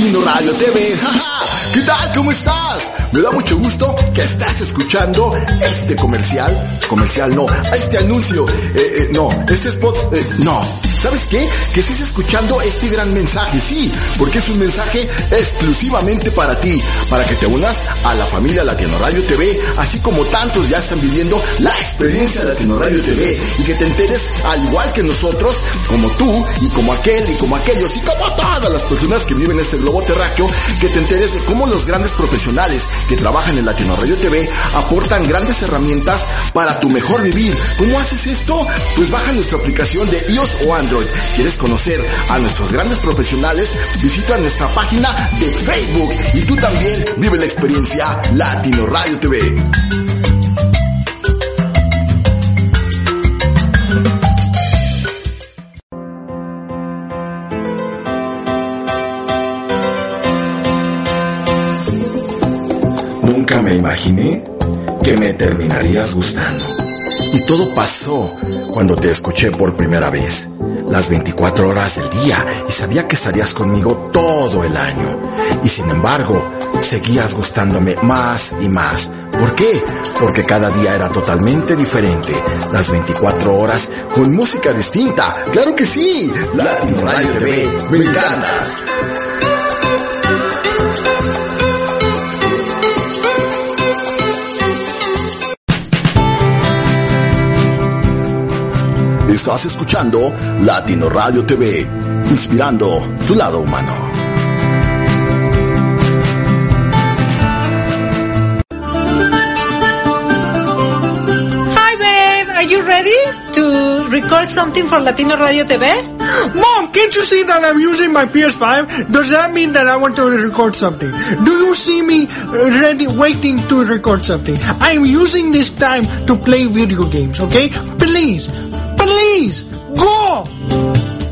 Latino Radio TV. ¿Qué tal? ¿Cómo estás? Me da mucho gusto que estás escuchando este comercial. Comercial no, este anuncio. Eh, eh, no, este spot. Eh, no. ¿Sabes qué? Que estés escuchando este gran mensaje, sí, porque es un mensaje exclusivamente para ti, para que te unas a la familia Latino Radio TV, así como tantos ya están viviendo la experiencia Latino Radio TV y que te enteres al igual que nosotros, como tú y como aquel y como aquellos y como todas las personas que viven en este globo terráqueo, que te enteres de cómo los grandes profesionales que trabajan en Latino Radio TV aportan grandes herramientas para tu mejor vivir. ¿Cómo haces esto? Pues baja nuestra aplicación de iOS o Android ¿Quieres conocer a nuestros grandes profesionales? Visita nuestra página de Facebook y tú también vive la experiencia Latino Radio TV. Me imaginé que me terminarías gustando. Y todo pasó cuando te escuché por primera vez las 24 horas del día y sabía que estarías conmigo todo el año. Y sin embargo, seguías gustándome más y más. ¿Por qué? Porque cada día era totalmente diferente. Las 24 horas con música distinta. ¡Claro que sí! La Radio TV, me encantas. Estás escuchando Latino Radio TV, inspirando tu lado humano. Hi babe, are you ready to record something for Latino Radio TV? Mom, can't you see that I'm using my PS5? Does that mean that I want to record something? Do you see me uh, ready, waiting to record something? I'm using this time to play video games, okay? Please, please, go!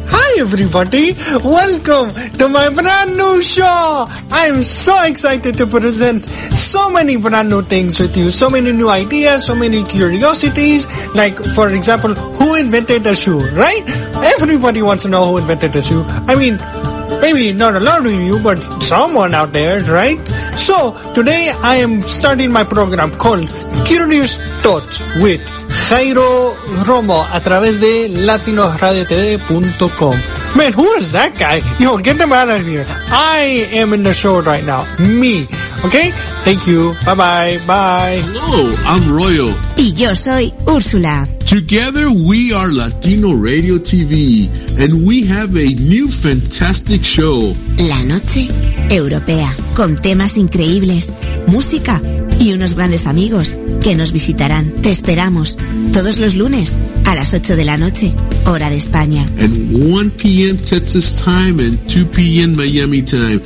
Hi everybody, welcome to my brand new show! I'm so excited to present so many brand new things with you, so many new ideas, so many curiosities, like for example, who invented the shoe, right? Everybody wants to know who invented the shoe. I mean, maybe not a lot of you, but someone out there, right? So, today I am starting my program called Curious Thoughts with Jairo Romo a través de latinoradiotv.com. Man, who is that guy? Yo, get them out of here. I am in the show right now. Me. Okay? Thank you. Bye bye. Bye. Hello, I'm Royal. Y yo soy Úrsula. Together we are Latino Radio TV and we have a new fantastic show. La Noche Europea, con temas increíbles, música y unos grandes amigos que nos visitarán. Te esperamos todos los lunes a las 8 de la noche, hora de España. And 1 p.m. Texas time and 2 p.m. Miami time.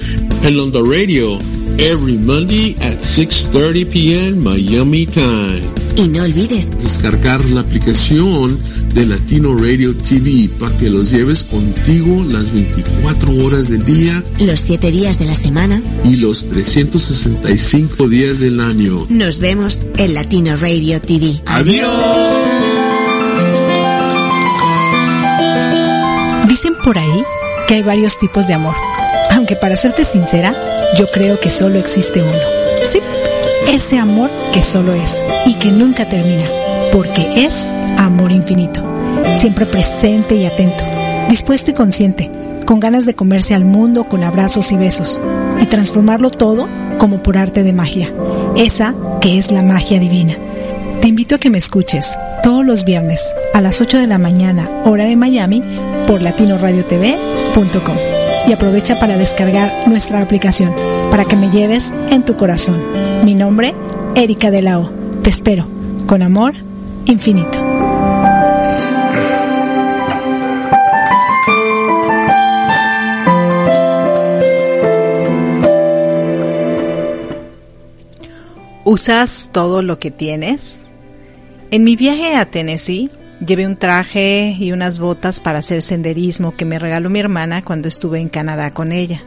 And on the radio every Monday at 6.30 p.m. Miami time. Y no olvides descargar la aplicación de Latino Radio TV para que los lleves contigo las 24 horas del día, los 7 días de la semana y los 365 días del año. Nos vemos en Latino Radio TV. Adiós. Dicen por ahí que hay varios tipos de amor. Aunque para serte sincera, yo creo que solo existe uno. Sí, ese amor que solo es y que nunca termina, porque es amor infinito, siempre presente y atento, dispuesto y consciente, con ganas de comerse al mundo con abrazos y besos, y transformarlo todo como por arte de magia, esa que es la magia divina. Te invito a que me escuches todos los viernes a las 8 de la mañana, hora de Miami, por latinoradiotv.com y aprovecha para descargar nuestra aplicación para que me lleves en tu corazón. Mi nombre, Erika de. Te espero. Con amor infinito. ¿Usas todo lo que tienes? En mi viaje a Tennessee llevé un traje y unas botas para hacer senderismo que me regaló mi hermana cuando estuve en Canadá con ella.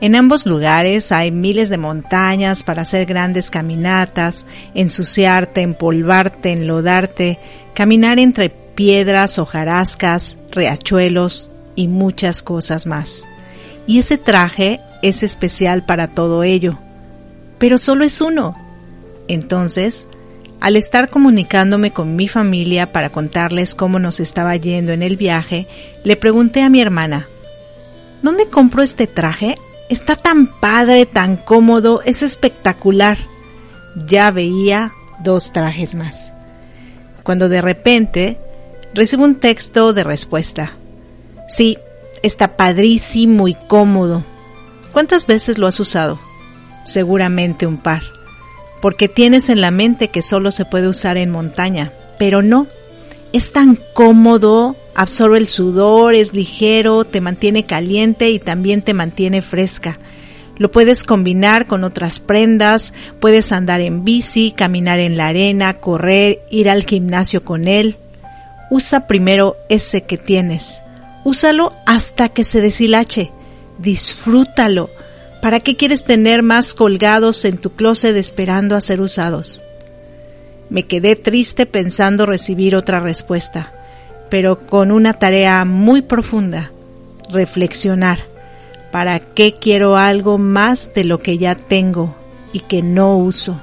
En ambos lugares hay miles de montañas para hacer grandes caminatas, ensuciarte, empolvarte, enlodarte, caminar entre piedras, hojarascas, riachuelos y muchas cosas más. Y ese traje es especial para todo ello, pero solo es uno. Entonces, al estar comunicándome con mi familia para contarles cómo nos estaba yendo en el viaje, le pregunté a mi hermana, ¿dónde compro este traje? Está tan padre, tan cómodo, es espectacular. Ya veía dos trajes más. Cuando de repente recibo un texto de respuesta. Sí, está padrísimo y cómodo. ¿Cuántas veces lo has usado? Seguramente un par. Porque tienes en la mente que solo se puede usar en montaña, pero no. Es tan cómodo, absorbe el sudor, es ligero, te mantiene caliente y también te mantiene fresca. Lo puedes combinar con otras prendas, puedes andar en bici, caminar en la arena, correr, ir al gimnasio con él. Usa primero ese que tienes. Úsalo hasta que se deshilache. Disfrútalo. ¿Para qué quieres tener más colgados en tu closet esperando a ser usados? Me quedé triste pensando recibir otra respuesta pero con una tarea muy profunda, reflexionar. ¿Para qué quiero algo más de lo que ya tengo y que no uso?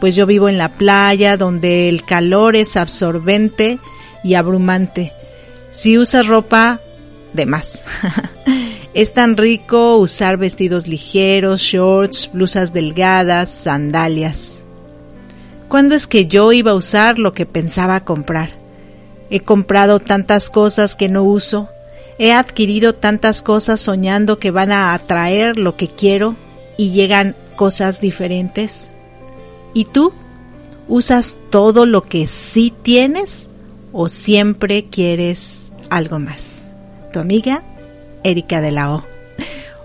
Pues yo vivo en la playa donde el calor es absorbente y abrumante. Si usas ropa, de más. es tan rico usar vestidos ligeros, shorts, blusas delgadas, sandalias. ¿Cuándo es que yo iba a usar lo que pensaba comprar? He comprado tantas cosas que no uso. He adquirido tantas cosas soñando que van a atraer lo que quiero y llegan cosas diferentes. ¿Y tú? ¿Usas todo lo que sí tienes o siempre quieres algo más? Tu amiga Erika de la O.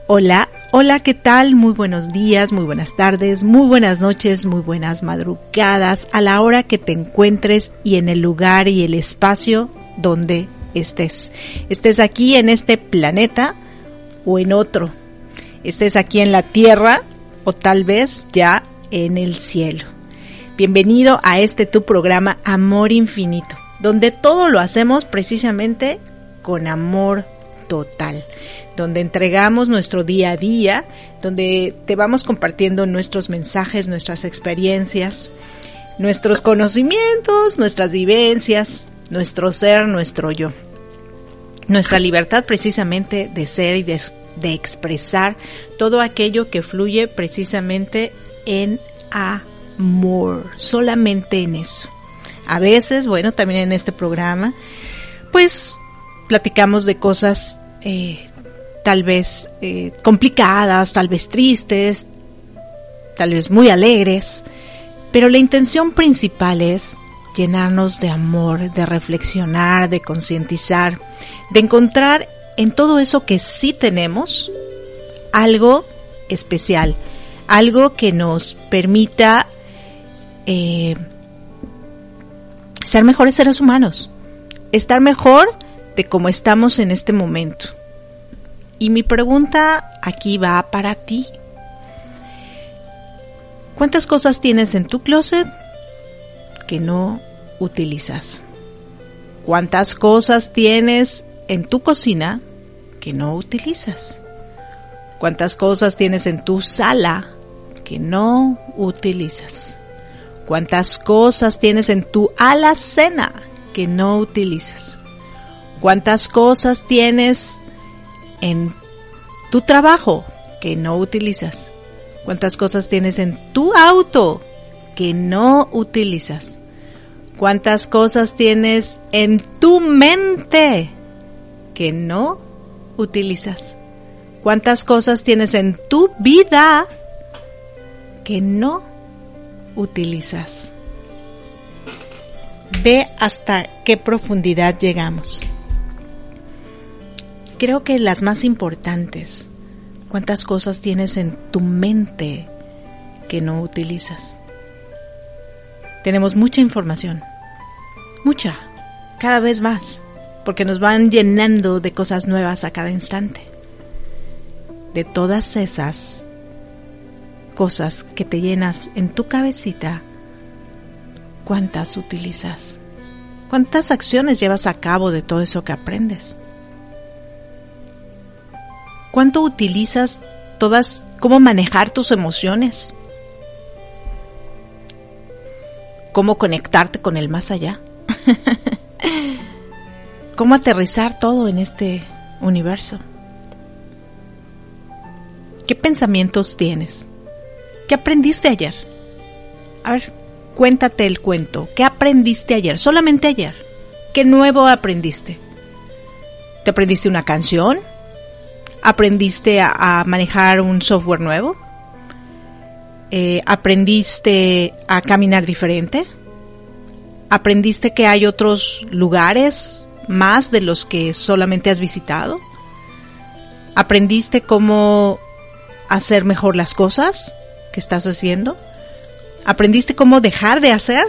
Hola, Hola, ¿qué tal? Muy buenos días, muy buenas tardes, muy buenas noches, muy buenas madrugadas, a la hora que te encuentres y en el lugar y el espacio donde estés. Estés aquí en este planeta o en otro. Estés aquí en la Tierra o tal vez ya en el cielo. Bienvenido a este tu programa Amor Infinito, donde todo lo hacemos precisamente con amor total donde entregamos nuestro día a día, donde te vamos compartiendo nuestros mensajes, nuestras experiencias, nuestros conocimientos, nuestras vivencias, nuestro ser, nuestro yo. Nuestra libertad precisamente de ser y de, expresar todo aquello que fluye precisamente en amor, solamente en eso. A veces, bueno, también en este programa, pues platicamos de cosas eh, tal vez eh, complicadas, tal vez tristes, tal vez muy alegres, pero la intención principal es llenarnos de amor, de reflexionar, de concientizar, de encontrar en todo eso que sí tenemos algo especial, algo que nos permita eh, ser mejores seres humanos, estar mejor de como estamos en este momento. Y mi pregunta aquí va para ti. ¿Cuántas cosas tienes en tu closet que no utilizas? ¿Cuántas cosas tienes en tu cocina que no utilizas? ¿Cuántas cosas tienes en tu sala que no utilizas? ¿Cuántas cosas tienes en tu alacena que no utilizas? ¿Cuántas cosas tienes en tu trabajo que no utilizas? ¿Cuántas cosas tienes en tu auto que no utilizas? ¿Cuántas cosas tienes en tu mente que no utilizas? ¿Cuántas cosas tienes en tu vida que no utilizas? Ve hasta qué profundidad llegamos creo que las más importantes, cuántas cosas tienes en tu mente que no utilizas. Tenemos mucha información, mucha, cada vez más, porque nos van llenando de cosas nuevas a cada instante. De todas esas cosas que te llenas en tu cabecita, ¿cuántas utilizas? ¿Cuántas acciones llevas a cabo de todo eso que aprendes? ¿Cuánto utilizas todas, cómo manejar tus emociones? ¿Cómo conectarte con el más allá? ¿Cómo aterrizar todo en este universo? ¿Qué pensamientos tienes? ¿Qué aprendiste ayer? A ver, cuéntate el cuento. ¿Qué aprendiste ayer? Solamente ayer. ¿Qué nuevo aprendiste? ¿Te aprendiste una canción? ¿Aprendiste a, manejar un software nuevo? Eh, ¿Aprendiste a caminar diferente? ¿Aprendiste que hay otros lugares más de los que solamente has visitado? ¿Aprendiste cómo hacer mejor las cosas que estás haciendo? ¿Aprendiste cómo dejar de hacer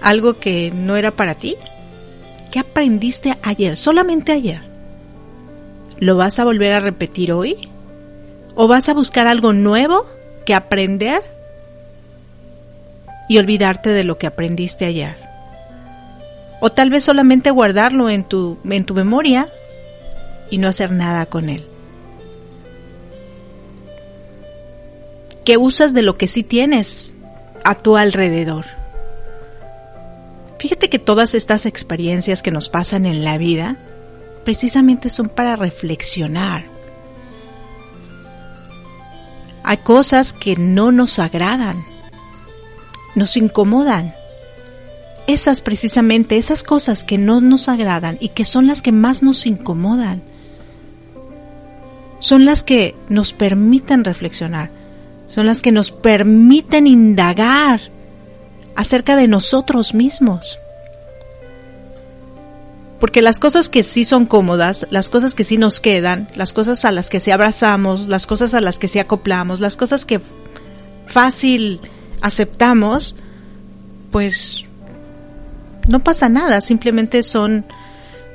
algo que no era para ti? ¿Qué aprendiste ayer? Solamente ayer. ¿Lo vas a volver a repetir hoy? ¿O vas a buscar algo nuevo que aprender y olvidarte de lo que aprendiste ayer? O tal vez solamente guardarlo en tu, en tu memoria y no hacer nada con él. ¿Qué usas de lo que sí tienes a tu alrededor? Fíjate que todas estas experiencias que nos pasan en la vida precisamente son para reflexionar. Hay cosas que no nos agradan, nos incomodan. Esas precisamente, esas cosas que no nos agradan y que son las que más nos incomodan, son las que nos permiten reflexionar, son las que nos permiten indagar acerca de nosotros mismos. Porque las cosas que sí son cómodas, las cosas que sí nos quedan, las cosas a las que sí abrazamos, las cosas a las que sí acoplamos, las cosas que fácil aceptamos, pues no pasa nada, simplemente son,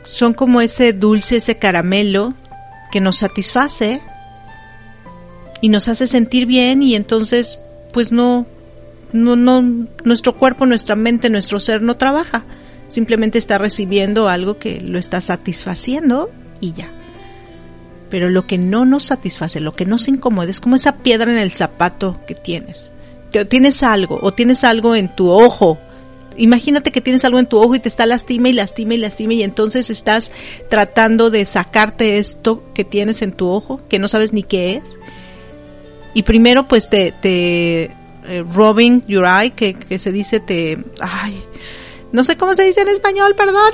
son como ese dulce, ese caramelo que nos satisface y nos hace sentir bien y entonces pues no, no, no, nuestro cuerpo, nuestra mente, nuestro ser no trabaja simplemente está recibiendo algo que lo está satisfaciendo y ya. Pero lo que no nos satisface, lo que nos incomoda, es como esa piedra en el zapato que tienes. Tienes algo, o tienes algo en tu ojo. Imagínate que tienes algo en tu ojo y te está lastima y lastima y lastima y entonces estás tratando de sacarte esto que tienes en tu ojo, que no sabes ni qué es. Y primero pues te, te eh, rubbing your eye, que, que se dice te, ay, no sé cómo se dice en español, perdón.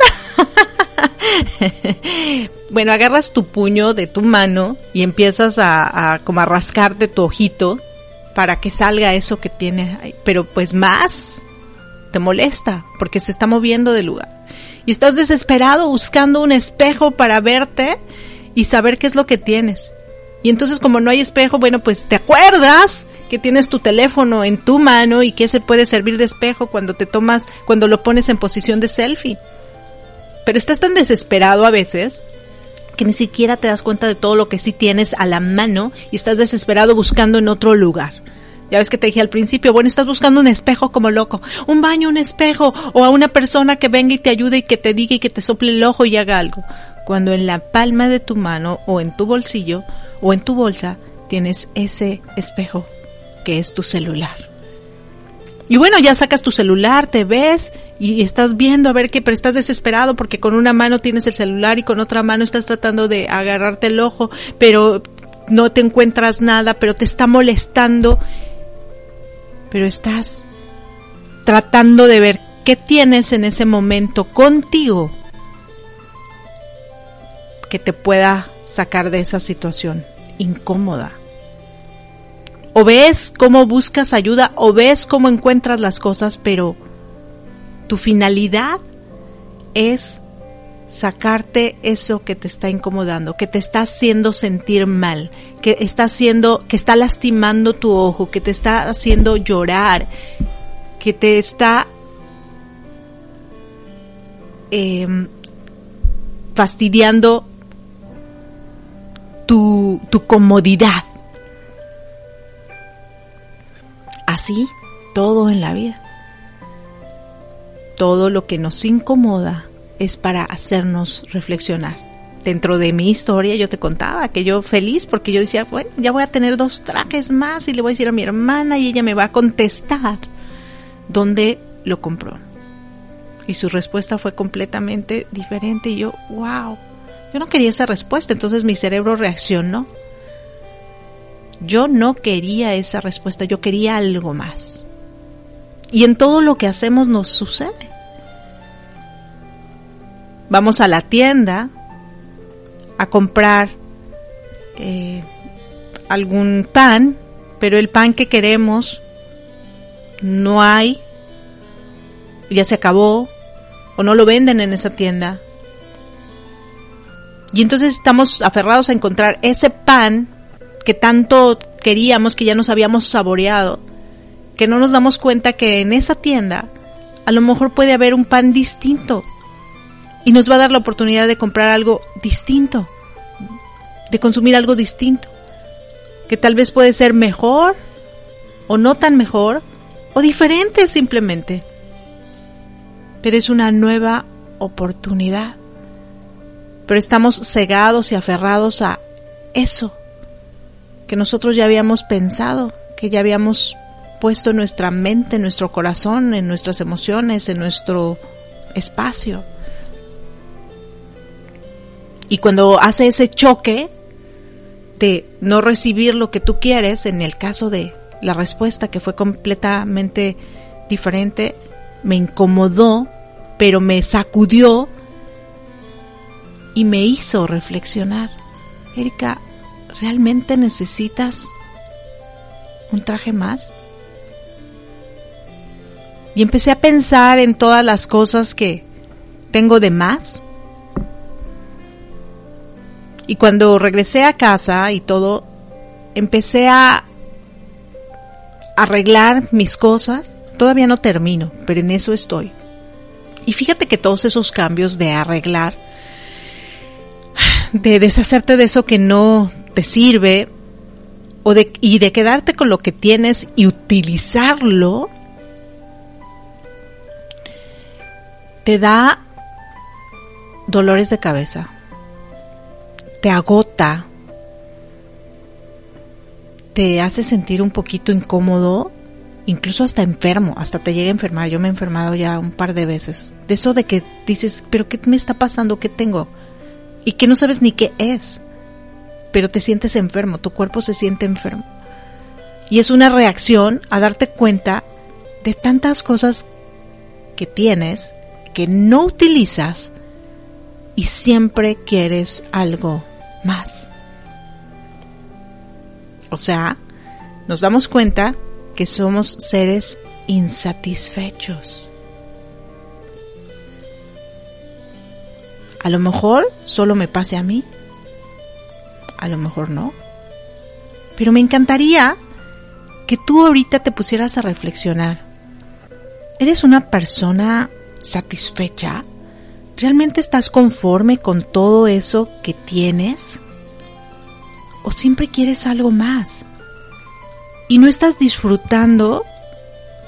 bueno, agarras tu puño de tu mano y empiezas a, como a rascarte tu ojito para que salga eso que tiene ahí. Pero pues más te molesta porque se está moviendo de lugar. Y estás desesperado buscando un espejo para verte y saber qué es lo que tienes. Y entonces como no hay espejo, bueno, pues te acuerdas que tienes tu teléfono en tu mano y que se puede servir de espejo cuando te tomas, cuando lo pones en posición de selfie. Pero estás tan desesperado a veces que ni siquiera te das cuenta de todo lo que sí tienes a la mano y estás desesperado buscando en otro lugar. Ya ves que te dije al principio, bueno, estás buscando un espejo como loco, un baño, un espejo, o a una persona que venga y te ayude y que te diga y que te sople el ojo y haga algo. Cuando en la palma de tu mano o en tu bolsillo o en tu bolsa tienes ese espejo que es tu celular. Y bueno, ya sacas tu celular, te ves y estás viendo a ver qué, pero estás desesperado porque con una mano tienes el celular y con otra mano estás tratando de agarrarte el ojo, pero no te encuentras nada, pero te está molestando, pero estás tratando de ver qué tienes en ese momento contigo que te pueda sacar de esa situación incómoda. O ves cómo buscas ayuda o ves cómo encuentras las cosas, pero tu finalidad es sacarte eso que te está incomodando, que te está haciendo sentir mal, que está haciendo, que está lastimando tu ojo, que te está haciendo llorar, que te está em, fastidiando tu, tu comodidad. Así, todo en la vida. Todo lo que nos incomoda es para hacernos reflexionar. Dentro de mi historia yo te contaba que yo feliz porque yo decía, bueno, ya voy a tener dos trajes más y le voy a decir a mi hermana y ella me va a contestar dónde lo compró. Y su respuesta fue completamente diferente y yo, wow, yo no quería esa respuesta, entonces mi cerebro reaccionó. Yo no quería esa respuesta, yo quería algo más. Y en todo lo que hacemos nos sucede. Vamos a la tienda a comprar eh, algún pan, pero el pan que queremos no hay, ya se acabó, o no lo venden en esa tienda. Y entonces estamos aferrados a encontrar ese pan que tanto queríamos, que ya nos habíamos saboreado, que no nos damos cuenta que en esa tienda a lo mejor puede haber un pan distinto y nos va a dar la oportunidad de comprar algo distinto, de consumir algo distinto, que tal vez puede ser mejor o no tan mejor o diferente simplemente, pero es una nueva oportunidad. Pero estamos cegados y aferrados a eso que nosotros ya habíamos pensado, que ya habíamos puesto en nuestra mente, en nuestro corazón, en nuestras emociones, en nuestro espacio. Y cuando hace ese choque de no recibir lo que tú quieres, en el caso de la respuesta que fue completamente diferente, me incomodó, pero me sacudió y me hizo reflexionar. Erika, ¿realmente necesitas un traje más? Y empecé a pensar en todas las cosas que tengo de más. Y cuando regresé a casa y todo, empecé a arreglar mis cosas. Todavía no termino, pero en eso estoy. Y fíjate que todos esos cambios de arreglar, de deshacerte de eso que no te sirve, o de, y de quedarte con lo que tienes y utilizarlo, te da dolores de cabeza, te agota, te hace sentir un poquito incómodo, incluso hasta enfermo, hasta te llega a enfermar. Yo me he enfermado ya un par de veces. De eso de que dices, pero ¿qué me está pasando? ¿Qué tengo? Y que no sabes ni qué es, pero te sientes enfermo, tu cuerpo se siente enfermo. Y es una reacción a darte cuenta de tantas cosas que tienes que no utilizas y siempre quieres algo más. O sea, nos damos cuenta que somos seres insatisfechos. A lo mejor solo me pase a mí, a lo mejor no. Pero me encantaría que tú ahorita te pusieras a reflexionar. ¿Eres una persona satisfecha? ¿Realmente estás conforme con todo eso que tienes? ¿O siempre quieres algo más? Y no estás disfrutando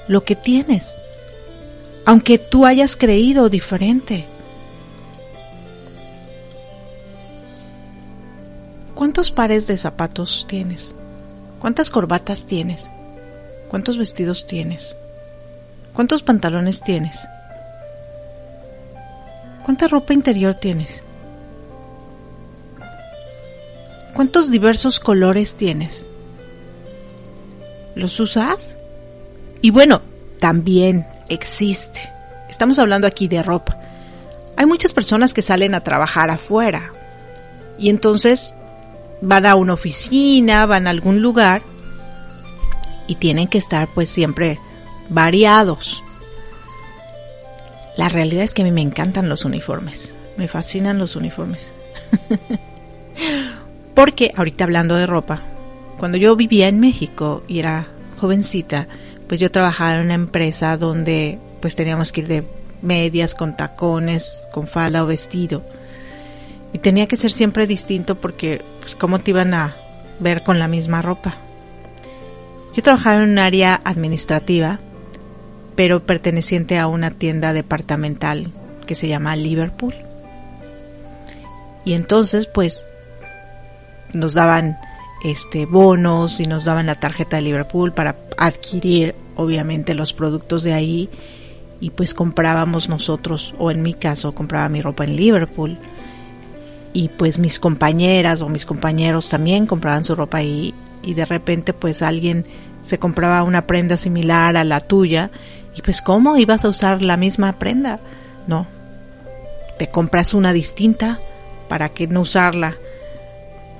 lo que tienes, aunque tú hayas creído diferente. ¿Cuántos pares de zapatos tienes? ¿Cuántas corbatas tienes? ¿Cuántos vestidos tienes? ¿Cuántos pantalones tienes? ¿Cuánta ropa interior tienes? ¿Cuántos diversos colores tienes? ¿Los usas? Y bueno, también existe. Estamos hablando aquí de ropa. Hay muchas personas que salen a trabajar afuera y entonces van a una oficina, van a algún lugar y tienen que estar pues siempre variados. La realidad es que a mí me encantan los uniformes, me fascinan los uniformes. Porque ahorita hablando de ropa, cuando yo vivía en México y era jovencita, pues yo trabajaba en una empresa donde pues teníamos que ir de medias, con tacones, con falda o vestido. Y tenía que ser siempre distinto porque, pues, ¿cómo te iban a ver con la misma ropa? Yo trabajaba en un área administrativa, pero perteneciente a una tienda departamental que se llama Liverpool. Y entonces, pues, nos daban este bonos y nos daban la tarjeta de Liverpool para adquirir obviamente los productos de ahí y pues comprábamos nosotros o en mi caso compraba mi ropa en Liverpool y pues mis compañeras o mis compañeros también compraban su ropa ahí y de repente pues alguien se compraba una prenda similar a la tuya y pues cómo ibas a usar la misma prenda no. Te compras una distinta para que no usarla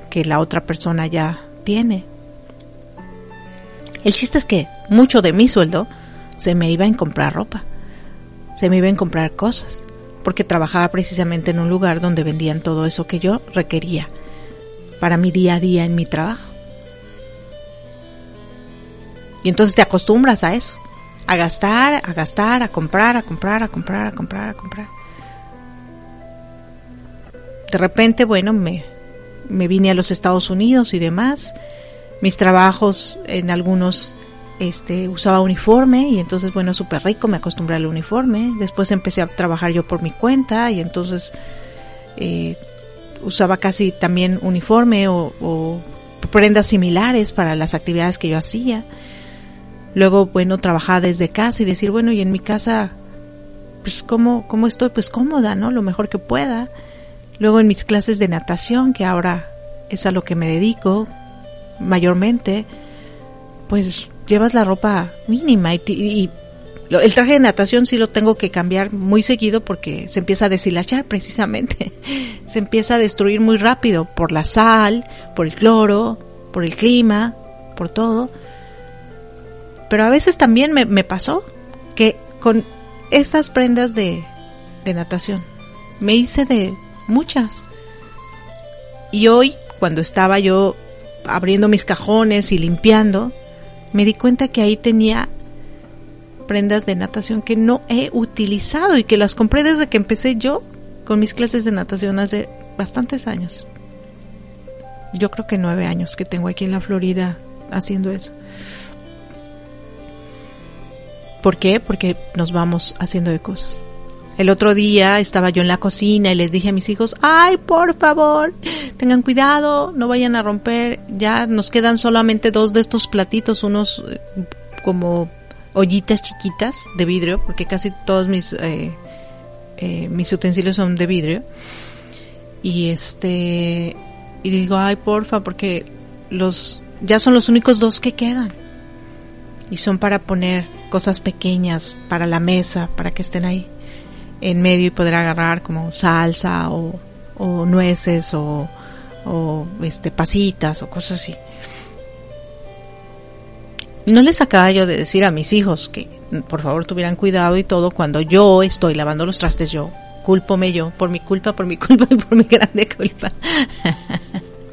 que la otra persona ya tiene. El chiste es que mucho de mi sueldo se me iba en comprar ropa se me iba en comprar cosas porque trabajaba precisamente en un lugar donde vendían todo eso que yo requería para mi día a día en mi trabajo. Y entonces te acostumbras a eso, a gastar, a gastar, a comprar, a comprar, a comprar, a comprar, a comprar. De repente, bueno, me, me vine a los Estados Unidos y demás. Mis trabajos en algunos este, usaba uniforme y entonces, bueno, súper rico, me acostumbré al uniforme. Después empecé a trabajar yo por mi cuenta y entonces eh, usaba casi también uniforme o, o, prendas similares para las actividades que yo hacía. Luego, bueno, trabajaba desde casa y decir, bueno, y en mi casa, pues, ¿cómo, cómo estoy? Pues cómoda, ¿no? Lo mejor que pueda. Luego en mis clases de natación, que ahora es a lo que me dedico mayormente, pues llevas la ropa mínima y, el traje de natación sí lo tengo que cambiar muy seguido porque se empieza a deshilachar precisamente. se empieza a destruir muy rápido por la sal, por el cloro, por el clima, por todo. Pero a veces también me, me pasó que con estas prendas de, de natación me hice de muchas. Y hoy, cuando estaba yo abriendo mis cajones y limpiando, me di cuenta que ahí tenía prendas de natación que no he utilizado y que las compré desde que empecé yo con mis clases de natación hace bastantes años. Yo creo que nueve años que tengo aquí en la Florida haciendo eso. ¿Por qué? Porque nos vamos haciendo de cosas. El otro día estaba yo en la cocina y les dije a mis hijos, ay, por favor, tengan cuidado, no vayan a romper, ya nos quedan solamente dos de estos platitos, unos eh, como ollitas chiquitas de vidrio, porque casi todos mis, eh, eh, mis utensilios son de vidrio. Y este, y digo, ay, porfa, porque los, ya son los únicos dos que quedan. Y son para poner cosas pequeñas para la mesa, para que estén ahí en medio y poder agarrar como salsa o, nueces o, este pasitas o cosas así. No les acaba yo de decir a mis hijos que por favor tuvieran cuidado y todo cuando yo estoy lavando los trastes yo. Cúlpome yo, por mi culpa, por mi culpa y por mi grande culpa.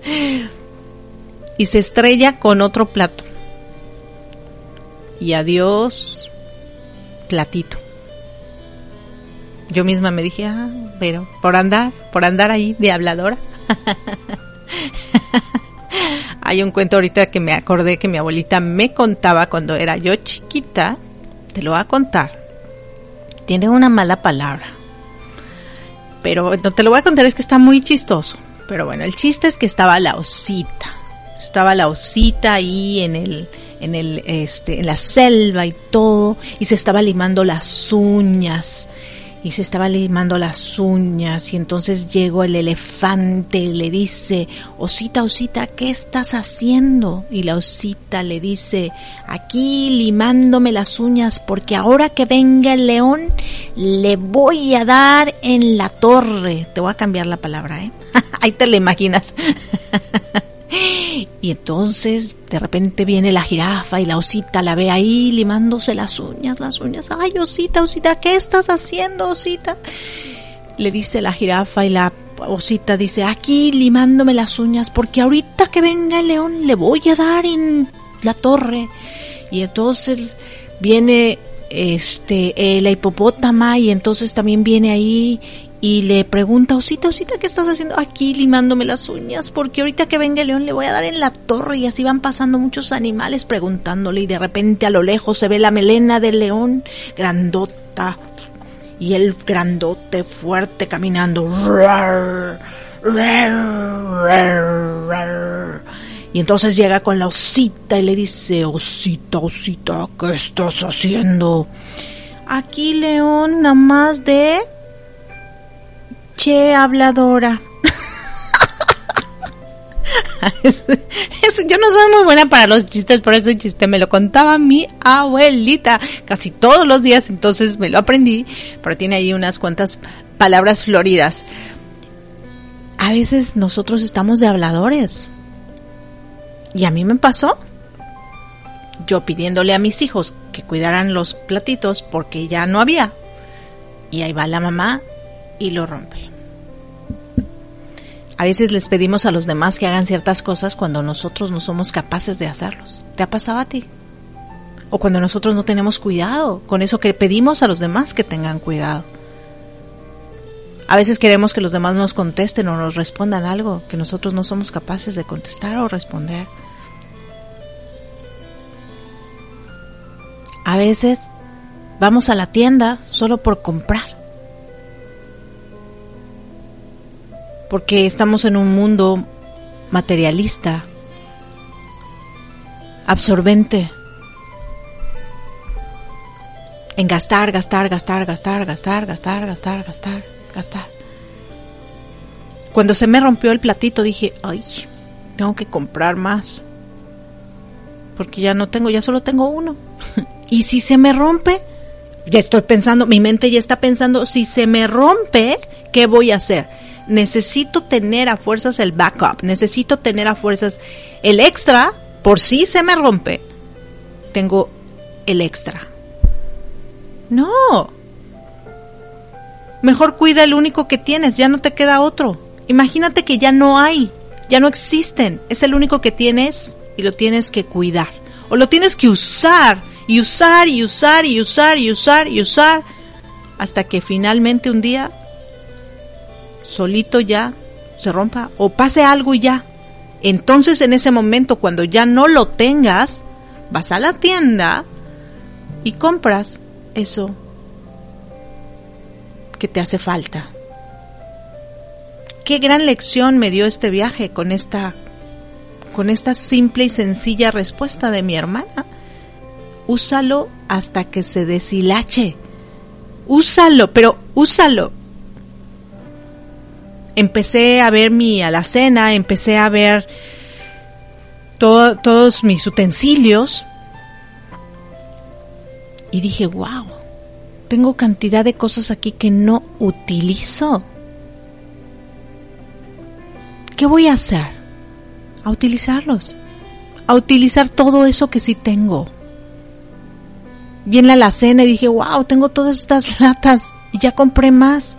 y se estrella con otro plato. Y adiós, platito yo misma me dije, ah, pero por andar, por andar ahí de habladora. Hay un cuento ahorita que me acordé que mi abuelita me contaba cuando era yo chiquita. Te lo voy a contar. Tiene una mala palabra. Pero no te lo voy a contar, es que está muy chistoso. Pero bueno, el chiste es que estaba la osita. Estaba la osita ahí en el, en el, este, en la selva y todo, y se estaba limando las uñas y se estaba limando las uñas y entonces llegó el elefante y le dice, osita, osita, ¿qué estás haciendo? Y la osita le dice, aquí limándome las uñas porque ahora que venga el león le voy a dar en la torre. Te voy a cambiar la palabra, ¿eh? Ahí te la imaginas. Y entonces de repente viene la jirafa y la osita la ve ahí limándose las uñas, las uñas. Ay, osita, osita, ¿qué estás haciendo, osita? Le dice la jirafa y la osita dice, aquí limándome las uñas porque ahorita que venga el león le voy a dar en la torre. Y entonces viene este, eh, la hipopótama y entonces también viene ahí y le pregunta, Osita, Osita, ¿qué estás haciendo aquí limándome las uñas? Porque ahorita que venga el león le voy a dar en la torre y así van pasando muchos animales preguntándole y de repente a lo lejos se ve la melena del león grandota y el grandote fuerte caminando. Y entonces llega con la osita y le dice, osita, osita, ¿qué estás haciendo? Aquí, león, nada más de... Che, habladora. yo no soy muy buena para los chistes, pero ese chiste me lo contaba mi abuelita casi todos los días, entonces me lo aprendí, pero tiene ahí unas cuantas palabras floridas. A veces nosotros estamos de habladores. Y a mí me pasó. Yo pidiéndole a mis hijos que cuidaran los platitos porque ya no había. Y ahí va la mamá y lo rompe. A veces les pedimos a los demás que hagan ciertas cosas cuando nosotros no somos capaces de hacerlos. ¿Te ha pasado a ti? O cuando nosotros no tenemos cuidado con eso que pedimos a los demás que tengan cuidado. A veces queremos que los demás nos contesten o nos respondan algo que nosotros no somos capaces de contestar o responder. A veces vamos a la tienda solo por comprar. Porque estamos en un mundo materialista, absorbente, en gastar, gastar, gastar, gastar, gastar, gastar, gastar, gastar, gastar. Cuando se me rompió el platito dije, ay, tengo que comprar más. Porque ya no tengo, ya solo tengo uno. y si se me rompe, ya estoy pensando, mi mente ya está pensando, si se me rompe, ¿qué voy a hacer? Necesito tener a fuerzas el backup, necesito tener a fuerzas el extra, por si se me rompe, tengo el extra. No. Mejor cuida el único que tienes, ya no te queda otro. Imagínate que ya no hay, ya no existen, es el único que tienes y lo tienes que cuidar. O lo tienes que usar y usar y usar y usar y usar y usar hasta que finalmente un día solito ya se rompa o pase algo y ya. Entonces en ese momento cuando ya no lo tengas, vas a la tienda y compras eso que te hace falta. Qué gran lección me dio este viaje con esta con esta simple y sencilla respuesta de mi hermana. Úsalo hasta que se deshilache. Úsalo, pero úsalo empecé a ver mi alacena, empecé a ver todos mis utensilios y dije, wow, tengo cantidad de cosas aquí que no utilizo. ¿Qué voy a hacer? A utilizarlos. A utilizar todo eso que sí tengo. Vi en la alacena y dije, wow, tengo todas estas latas y ya compré más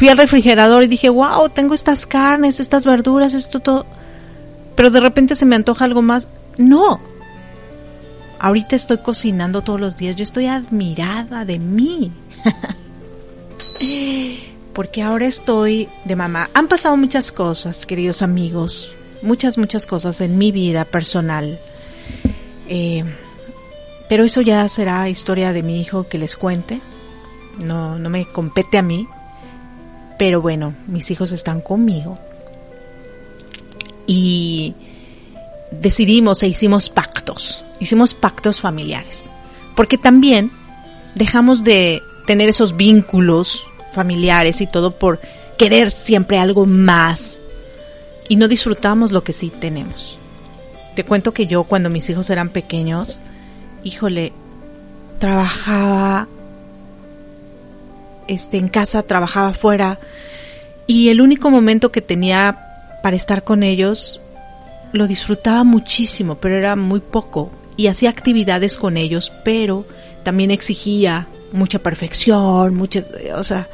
fui al refrigerador y dije, wow, tengo estas carnes, estas verduras, esto todo. Pero de repente se me antoja algo más. No. Ahorita estoy cocinando todos los días. Yo estoy admirada de mí. Porque ahora estoy de mamá. Han pasado muchas cosas, queridos amigos. Muchas, muchas cosas en mi vida personal. Eh, pero eso ya será historia de mi hijo que les cuente. No, no me compete a mí. Pero bueno, mis hijos están conmigo. Y decidimos e hicimos pactos. Hicimos pactos familiares. Porque también dejamos de tener esos vínculos familiares y todo por querer siempre algo más. Y no disfrutamos lo que sí tenemos. Te cuento que yo cuando mis hijos eran pequeños, híjole, trabajaba este, en casa, trabajaba fuera y el único momento que tenía para estar con ellos lo disfrutaba muchísimo, pero era muy poco y hacía actividades con ellos, pero también exigía mucha perfección, mucha, o sea,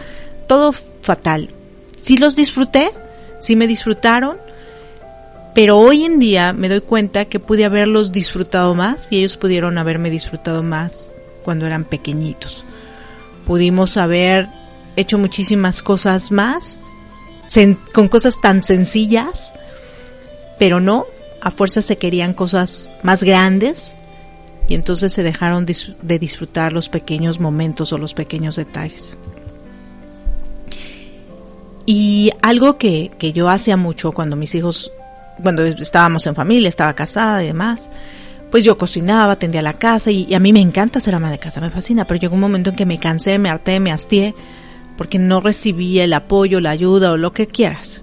todo fatal. Sí los disfruté, sí me disfrutaron, Pero hoy en día me doy cuenta que pude haberlos disfrutado más y ellos pudieron haberme disfrutado más cuando eran pequeñitos. Pudimos haber hecho muchísimas cosas más, con cosas tan sencillas, pero no, a fuerza se querían cosas más grandes y entonces se dejaron de disfrutar los pequeños momentos o los pequeños detalles. Y algo que, que yo hacía mucho cuando mis hijos, cuando estábamos en familia, estaba casada y demás, pues yo cocinaba, atendía la casa y, a mí me encanta ser ama de casa, me fascina, pero llegó un momento en que me cansé, me harté, me hastié, porque no recibía el apoyo, la ayuda o lo que quieras.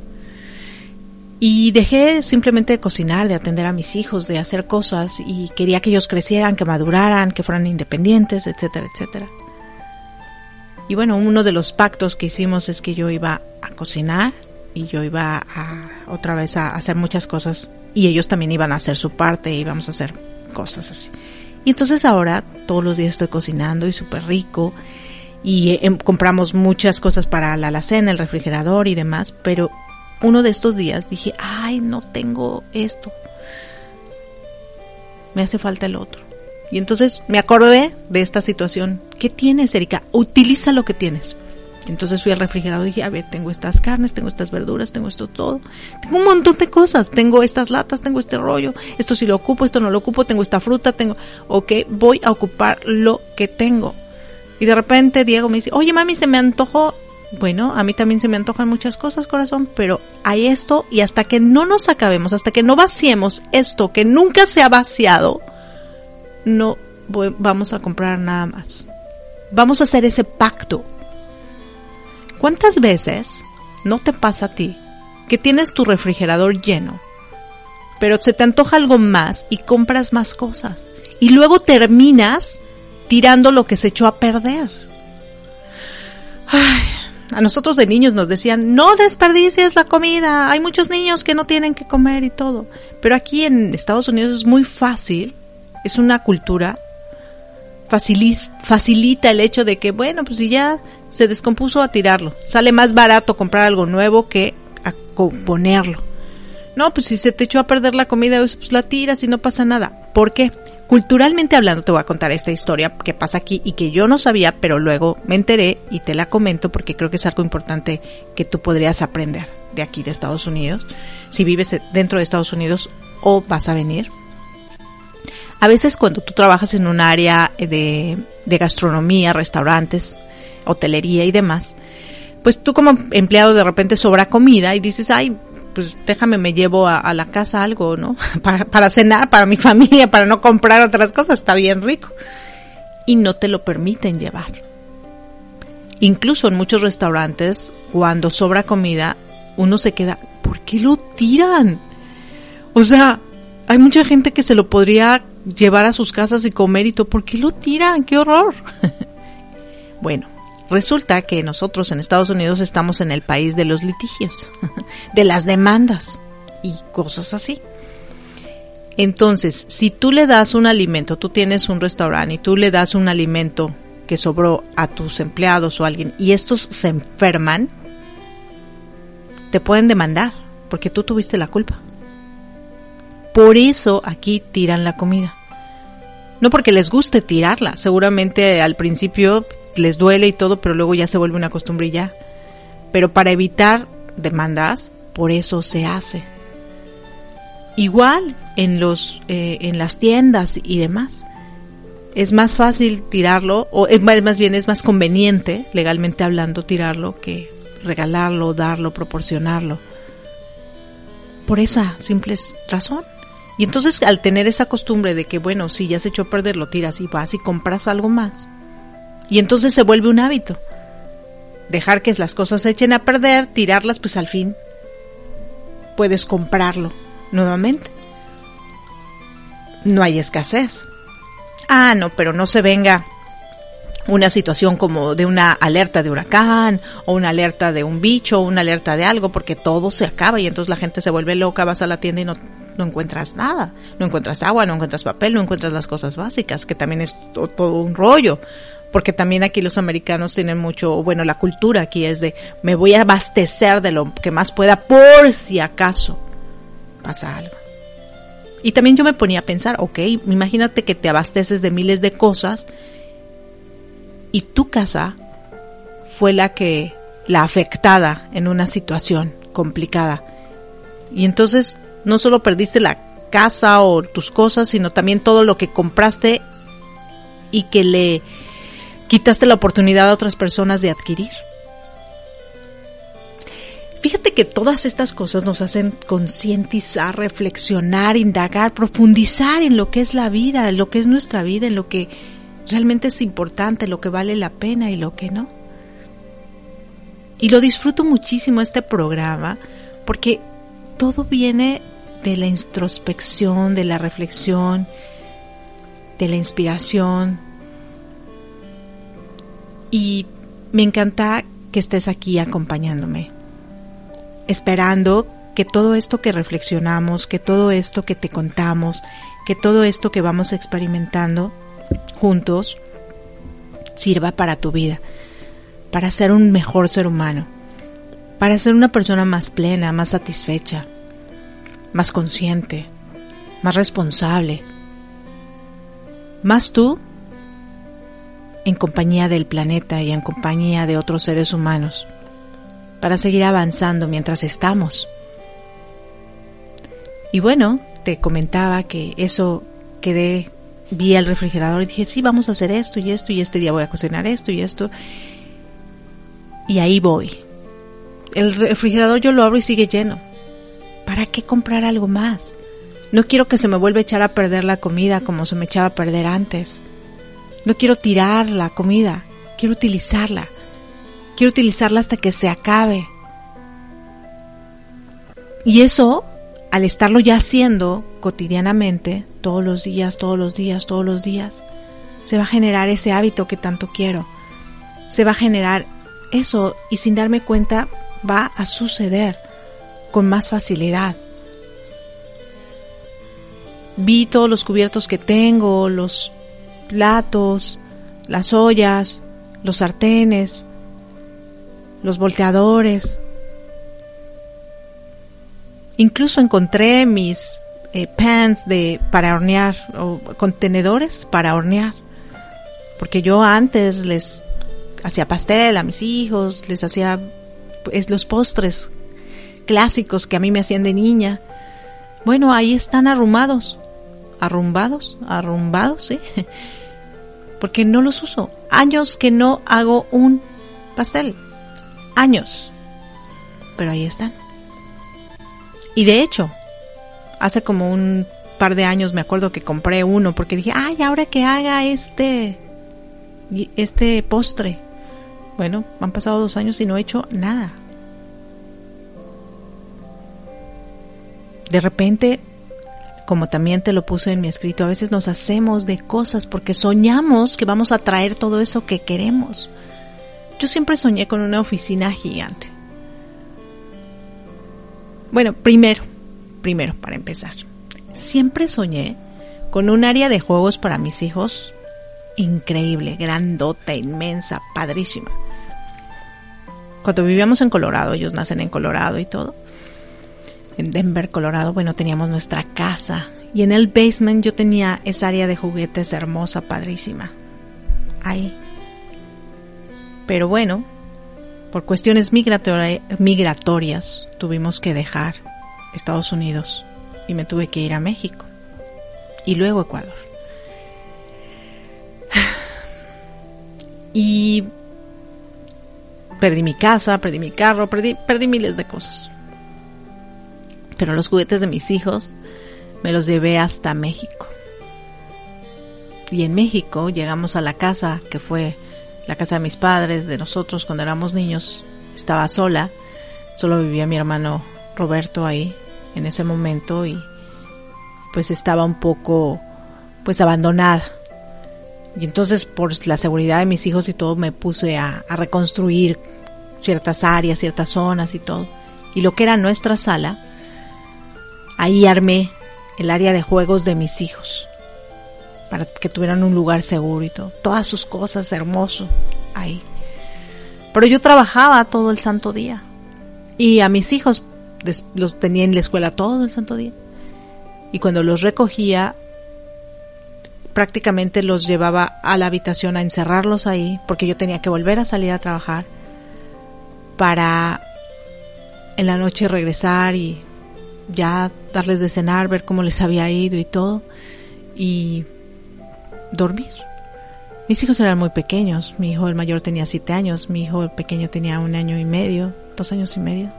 Y dejé simplemente de cocinar, de atender a mis hijos, de hacer cosas y quería que ellos crecieran, que maduraran, que fueran independientes, etcétera, etcétera. Y bueno, uno de los pactos que hicimos es que yo iba a cocinar y yo iba a otra vez a hacer muchas cosas y ellos también iban a hacer su parte y íbamos a hacer cosas así. Y entonces ahora todos los días estoy cocinando y súper rico y em, compramos muchas cosas para la alacena, el refrigerador y demás, pero uno de estos días dije, ay, no tengo esto. Me hace falta el otro. Y entonces me acordé de esta situación. ¿Qué tienes, Erika? Utiliza lo que tienes. Entonces fui al refrigerador y dije, a ver, tengo estas carnes, tengo estas verduras, tengo esto todo. Tengo un montón de cosas. Tengo estas latas, tengo este rollo. Esto sí lo ocupo, esto no lo ocupo. Tengo esta fruta, tengo... Ok, voy a ocupar lo que tengo. Y de repente Diego me dice, oye mami, se me antojó bueno, a mí también se me antojan muchas cosas, corazón, pero hay esto y hasta que no nos acabemos, hasta que no vaciemos esto que nunca se ha vaciado, no vamos a comprar nada más. Vamos a hacer ese pacto. ¿Cuántas veces no te pasa a ti que tienes tu refrigerador lleno, pero se te antoja algo más y compras más cosas? Y luego terminas tirando lo que se echó a perder. Ay, a nosotros de niños nos decían, no desperdicies la comida, hay muchos niños que no tienen que comer y todo. Pero aquí en Estados Unidos es muy fácil, es una cultura, facilita el hecho de que, bueno, pues si ya se descompuso a tirarlo. Sale más barato comprar algo nuevo que a componerlo. No, pues si se te echó a perder la comida, pues la tiras y no pasa nada. ¿Por qué? Culturalmente hablando, te voy a contar esta historia que pasa aquí y que yo no sabía, pero luego me enteré y te la comento porque creo que es algo importante que tú podrías aprender de aquí de Estados Unidos, si vives dentro de Estados Unidos o vas a venir. A veces cuando tú trabajas en un área de, de gastronomía, restaurantes, hotelería y demás, pues tú como empleado de repente sobra comida y dices, ay, pues déjame me llevo a, la casa algo, ¿no? Para, para cenar, para mi familia, para no comprar otras cosas, está bien rico. Y no te lo permiten llevar. Incluso en muchos restaurantes, cuando sobra comida, uno se queda, ¿por qué lo tiran? O sea, hay mucha gente que se lo podría llevar a sus casas y comer y ¿por qué lo tiran? ¡Qué horror! bueno, Resulta que nosotros en Estados Unidos estamos en el país de los litigios, de las demandas y cosas así. Entonces, si tú le das un alimento, tú tienes un restaurante y tú le das un alimento que sobró a tus empleados o a alguien y estos se enferman, te pueden demandar porque tú tuviste la culpa. Por eso aquí tiran la comida. No porque les guste tirarla, seguramente al principio les duele y todo, pero luego ya se vuelve una costumbre y ya. Pero para evitar demandas, por eso se hace. Igual en los eh, en las tiendas y demás. Es más fácil tirarlo o más bien es más conveniente legalmente hablando tirarlo que regalarlo, darlo, proporcionarlo. Por esa simple razón. Y entonces al tener esa costumbre de que bueno, si ya se echó a perder, lo tiras y vas y compras algo más y entonces se vuelve un hábito. Dejar que las cosas se echen a perder, tirarlas, pues al fin puedes comprarlo nuevamente. No hay escasez. Ah, no, pero no se venga una situación como de una alerta de huracán o una alerta de un bicho o una alerta de algo porque todo se acaba y entonces la gente se vuelve loca, vas a la tienda y no, no encuentras nada, no encuentras agua, no encuentras papel, no encuentras las cosas básicas, que también es todo un rollo porque también aquí los americanos tienen mucho, bueno, la cultura aquí es de me voy a abastecer de lo que más pueda por si acaso. pasa algo. Y también yo me ponía a pensar, ok, imagínate que te abasteces de miles de cosas y tu casa fue la que, la afectada en una situación complicada. Y entonces no solo perdiste la casa o tus cosas, sino también todo lo que compraste y que le quitaste la oportunidad a otras personas de adquirir. Fíjate que todas estas cosas nos hacen concientizar, reflexionar, indagar, profundizar en lo que es la vida, en lo que es nuestra vida, en lo que realmente es importante, lo que vale la pena y lo que no. Y lo disfruto muchísimo este programa porque todo viene de la introspección, de la reflexión, de la inspiración. Y me encanta que estés aquí acompañándome esperando que todo esto que reflexionamos, que todo esto que te contamos, que todo esto que vamos experimentando juntos sirva para tu vida, para ser un mejor ser humano, para ser una persona más plena, más satisfecha, más consciente, más responsable, más tú en compañía del planeta y en compañía de otros seres humanos para seguir avanzando mientras estamos. Y bueno, te comentaba que eso quedé, vi el refrigerador y dije, sí, vamos a hacer esto y esto y este día voy a cocinar esto y esto. Y ahí voy. El refrigerador yo lo abro y sigue lleno. ¿Para qué comprar algo más? No quiero que se me vuelva a echar a perder la comida como se me echaba a perder antes. No quiero tirar la comida, quiero utilizarla. Quiero utilizarla hasta que se acabe. Y eso, al estarlo ya haciendo cotidianamente, todos los días, todos los días, todos los días, se va a generar ese hábito que tanto quiero. Se va a generar eso y sin darme cuenta va a suceder con más facilidad. Vi todos los cubiertos que tengo, los platos, las ollas, los sartenes, los volteadores. Incluso encontré mis eh, pans de para hornear o contenedores para hornear. Porque yo antes les hacía pastel a mis hijos, les hacía pues, los postres clásicos que a mí me hacían de niña. Bueno, ahí están arrumados, arrumbados, arrumbados, sí. Porque no los uso. Años que no hago un pastel años. Pero ahí están. Y de hecho, hace como un par de años me acuerdo que compré uno porque dije, ay, ahora que haga este, este postre. Bueno, han pasado dos años y no he hecho nada. De repente, como también te lo puse en mi escrito, a veces nos hacemos de cosas porque soñamos que vamos a traer todo eso que queremos. Yo siempre soñé con una oficina gigante. Bueno, primero, primero, para empezar, siempre soñé con un área de juegos para mis hijos increíble, grandota, inmensa, padrísima. Cuando vivíamos en Colorado, ellos nacen en Colorado y todo, en Denver, Colorado, bueno, teníamos nuestra casa y en el basement yo tenía esa área de juguetes hermosa, padrísima. Ahí, pero bueno, por cuestiones migratorias tuvimos que dejar Estados Unidos y me tuve que ir a México y luego Ecuador. Y perdí mi casa, perdí mi carro, perdí, perdí miles de cosas. Pero los juguetes de mis hijos me los llevé hasta México. Y en México llegamos a la casa que fue la casa de mis padres, de nosotros cuando éramos niños, estaba sola, solo vivía mi hermano Roberto ahí en ese momento y pues estaba un poco pues abandonada. Y entonces por la seguridad de mis hijos y todo me puse a, a reconstruir ciertas áreas, ciertas zonas y todo. Y lo que era nuestra sala, ahí armé el área de juegos de mis hijos para que tuvieran un lugar seguro y todo. Todas sus cosas, hermoso, ahí. Pero yo trabajaba todo el santo día. Y a mis hijos los tenía en la escuela todo el santo día. Y cuando los recogía, prácticamente los llevaba a la habitación a encerrarlos ahí, porque yo tenía que volver a salir a trabajar para en la noche regresar y ya darles de cenar, ver cómo les había ido y todo, y dormir. Mis hijos eran muy pequeños, mi hijo el mayor tenía siete años, mi hijo el pequeño tenía un año y medio, dos años y medio.